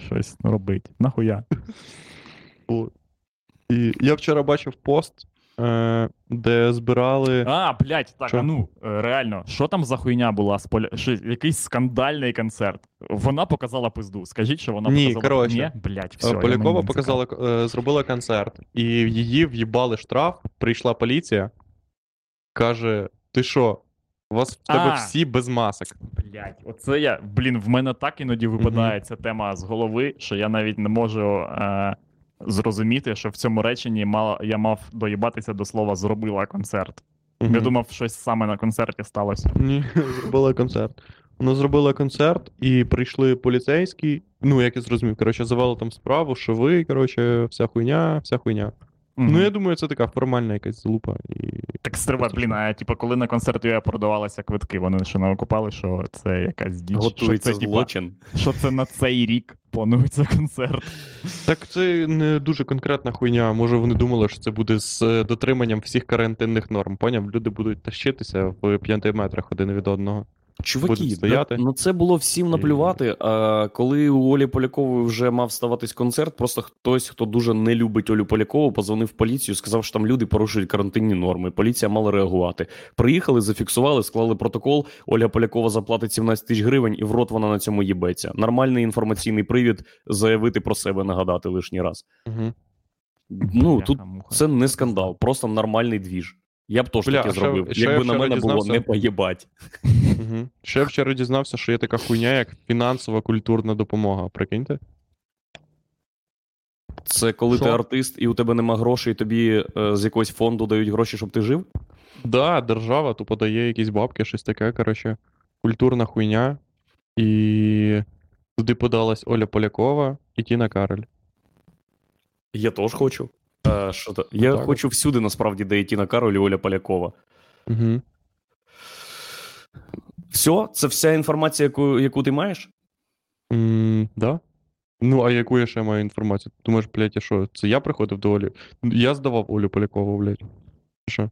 щось робить. Нахуя? І я вчора бачив пост, е, де збирали. А, блядь, так, Що? а ну, е, реально, що там за хуйня була з поля... що, якийсь скандальний концерт. Вона показала пизду. Скажіть, що вона Ні, показала. коротше. Ні, блядь, Е, все. Полякова не показала, е, зробила концерт, і її в'їбали штраф, прийшла поліція, каже: Ти що? У вас в тебе А. всі без масок. Блядь, оце я. Блін, в мене так іноді випадає ця тема з голови, що я навіть не можу е, зрозуміти, що в цьому реченні мала, я мав доїбатися до слова зробила концерт. Я думав, щось саме на концерті сталося. Ні, зробила концерт. Вона зробила концерт, і прийшли поліцейські. Ну, як я зрозумів, коротше, завели там справу, що ви, коротше, вся хуйня, вся хуйня. Мгм. Ну, я думаю, це така формальна якась залупа. І... Так стривай, блін, а типу, коли на концерт я продавалися квитки, вони що не окупали, що це якась діч. Готується що це, типа, злочин. що це на цей рік планується концерт. Так це не дуже конкретна хуйня. Може, вони думали, що це буде з е, дотриманням всіх карантинних норм. Поняв? Люди будуть тащитися в 5 метрах один від одного. Чуваки, стояти. на, на це було всім наплювати. А коли у Олі Полякової вже мав ставатись концерт, просто хтось, хто дуже не любить Олю Полякову, позвонив в поліцію, сказав, що там люди порушують карантинні норми. Поліція мала реагувати. Приїхали, зафіксували, склали протокол. Оля Полякова заплатить 17 тисяч гривень, і в рот вона на цьому їбеться. Нормальний інформаційний привід заявити про себе, нагадати лишній раз. Угу. Ну тут це не скандал, просто нормальний двіж. Я б теж таке зробив, я якби на вчора мене було не поїбать. Угу. Ще я вчора дізнався, що є така хуйня, як фінансова культурна допомога. Прикиньте? Це коли Що? ти артист і у тебе нема грошей, і тобі е, з якогось фонду дають гроші, щоб ти жив? Да, держава тупо дає якісь бабки, щось таке, коротше, культурна хуйня. І туди подалась Оля Полякова і Тіна Кароль. Я теж хочу. А, що то? Я Так хочу всюди, насправді, де і Тіна Кароль і Оля Полякова. Угу. Все, це вся інформація, яку, яку ти маєш? М, да? Ну, а яку я ще маю інформацію? Думаєш, блядь, а що? Це я приходив до Олі? Я здавав Олю Полякову, блядь. Що?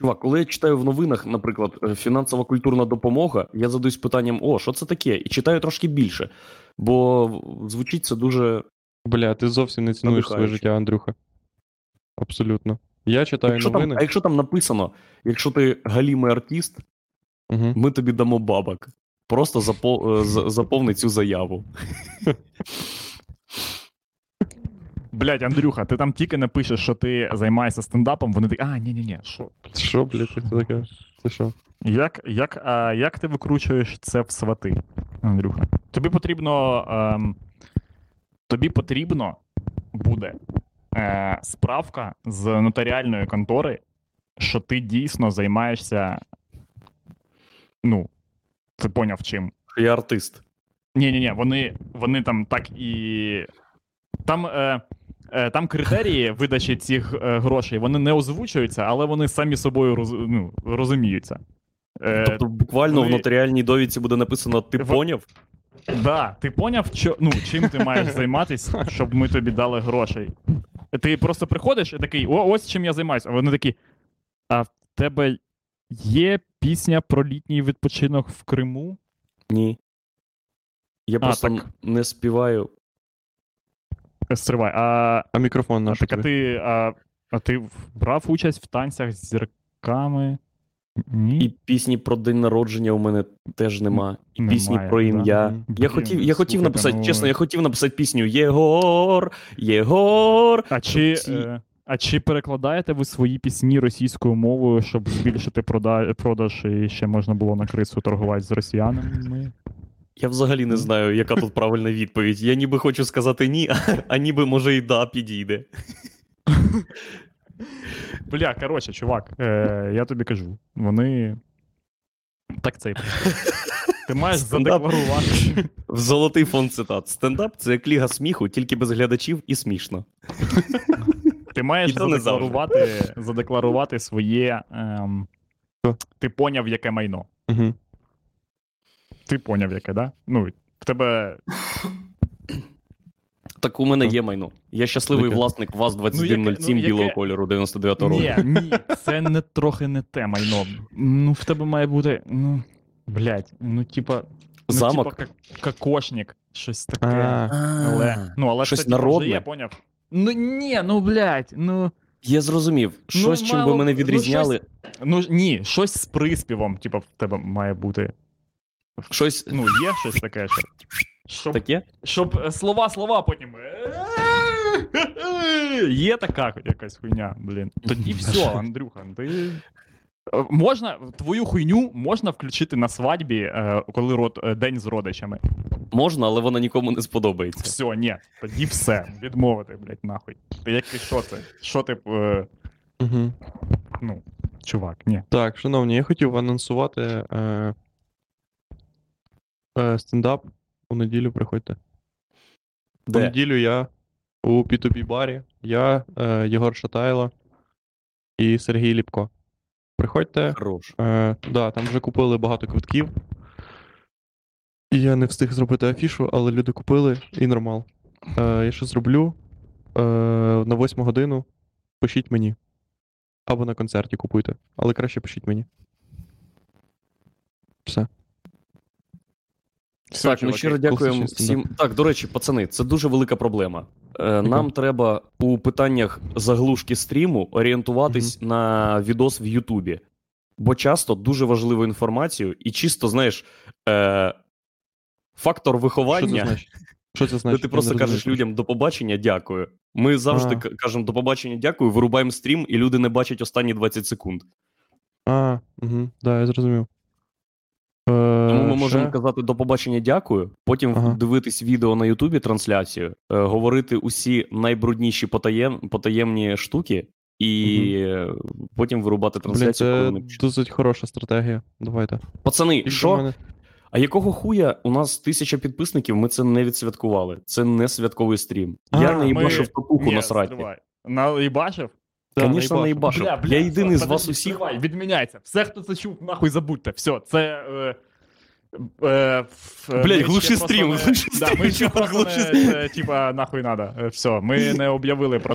Чувак, коли я читаю в новинах, наприклад, е, фінансова культурна допомога, я задаюсь питанням: о, що це таке? І читаю трошки більше. Бо звучить це дуже. Бля, ти зовсім не цінуєш своє життя, Андрюха. Абсолютно. Я читаю Якщо там, новини. а якщо там написано, якщо ти галімий артист, Угу. ми тобі дамо бабок. Просто запо... е, заповни цю заяву. Блядь, Андрюха, ти там тільки напишеш, що ти займаєшся стендапом, вони такі, а, ні-ні-ні, що? Що, блядь, це таке? Це що? Як, як, а, як ти викручуєш це в свати, Андрюха? Тобі потрібно. Ем, тобі потрібно буде е, справка з нотаріальної контори, що ти дійсно займаєшся. Ну, ти поняв чим. Що я артист. Ні, ні, ні, вони, вони там так і. Там, е, е, там критерії видачі цих е, грошей вони не озвучуються, але вони самі собою роз, ну, розуміються. Е, Тобто буквально вони- в нотаріальній довідці буде написано Ти В- поняв? Да, ти поняв, що, ну, чим ти маєш займатися, щоб ми тобі дали грошей. Ти просто приходиш і такий, о, ось чим я займаюся. А вони такі. А в тебе є пісня про літній відпочинок в Криму? Ні. Я просто так. не співаю. Е, Стривай, а, А мікрофон а, наш. так, а ти, а, а ти брав участь в танцях з зірками? Ні. І пісні про день народження у мене теж нема. І Немає, пісні про ім'я. Мгм. Я хотів, я хотів написати, ну- чесно, я хотів написати пісню Єгор, Єгор. А чи, е, а чи перекладаєте ви свої пісні російською мовою, щоб збільшити прода- продаж і ще можна було на крису торгувати з росіянами? Я взагалі не знаю, яка тут правильна відповідь. Я ніби хочу сказати ні, а ніби може і да підійде. Бля, коротше, чувак, е, я тобі кажу, вони. Так це. Ти маєш задекларувати. В золотий фонд цитат. Стендап це як ліга сміху, тільки без глядачів і смішно. Ти маєш задекларувати, задекларувати своє. Ем, ти поняв, яке майно. Угу. Ти поняв, яке, да? Ну, в тебе. Так у мене є майно. Я щасливий Яке? власник ВАЗ Ну, яке- 2107 ну, яке- білого кольору 99-го року. Ні, ні, це не трохи не те майно. Ну, в тебе має бути. Ну, блядь, ну, типа. Ну, Замок? Типа, кокошник, щось таке. Але, ну, але Щось народне? є, поняв? Ну ні, ну блядь, ну. Я зрозумів. Щось, чим би мене ну, відрізняли. Ну ні, щось з приспівом, типа, в тебе має бути. Щось Ну, є щось таке, що. Щоб, таке? щоб е, слова, слова потім. Є така якась хуйня, блін. Тоді все, Андрюха, ти. Е, Можна твою хуйню можна включити на свадьбі, е, коли род, день з родичами. Можна, але вона нікому не сподобається. Все, ні, тоді все. Відмовити, блядь, нахуй. Ти як що це? Що ти. Е, угу. ну, чувак, ні. Так, шановні, я хотів анонсувати е, е, стендап. У неділю приходьте. У Де? неділю я у P2P барі. Я, е, Єгор Шатайло і Сергій Ліпко. Приходьте. Хорош. Е, да, там вже купили багато квитків. І я не встиг зробити афішу, але люди купили і нормал. Е, я що зроблю? Е, на 8 годину пишіть мені. Або на концерті купуйте. Але краще пишіть мені. Все. Все, Так, ну чуваки. щиро дякуємо класичний всім. Так, до речі, пацани, це дуже велика проблема. Е, нам треба у питаннях заглушки стріму орієнтуватись на відос в Ютубі. Бо часто дуже важливу інформацію, і чисто, знаєш, е, фактор Що це виховання, значить? Що це значить? ти Я просто кажеш людям до побачення, дякую. Ми завжди к- кажемо до побачення, дякую, вирубаємо стрім, і люди не бачать останні 20 секунд. А, угу, да, я зрозумів. Е, Тому ми ще? можемо казати до побачення, дякую. Потім Ага. дивитись відео на Ютубі трансляцію, е, говорити усі найбрудніші потаєм, потаємні штуки, і е, потім вирубати трансляцію. коли це пишуть. досить хороша стратегія. Давайте. Пацани, І що? мене- А якого хуя у нас тисяча підписників? Ми це не відсвяткували. Це не святковий стрім. А, Я не ми- їбашив татуху Ні, на сраті. На, і бачив? Да, Звісно, не бля, їбашив. Я єдиний з вас усіх. стривай, відміняйте. Все, хто це чув, нахуй забудьте. Все, це. Е, е, Блять, Блядь, ми глуши стрім, не- глуши да, стрім, Ми ще просто не, е, типа, нахуй надо. Е, Все, ми не об'явили про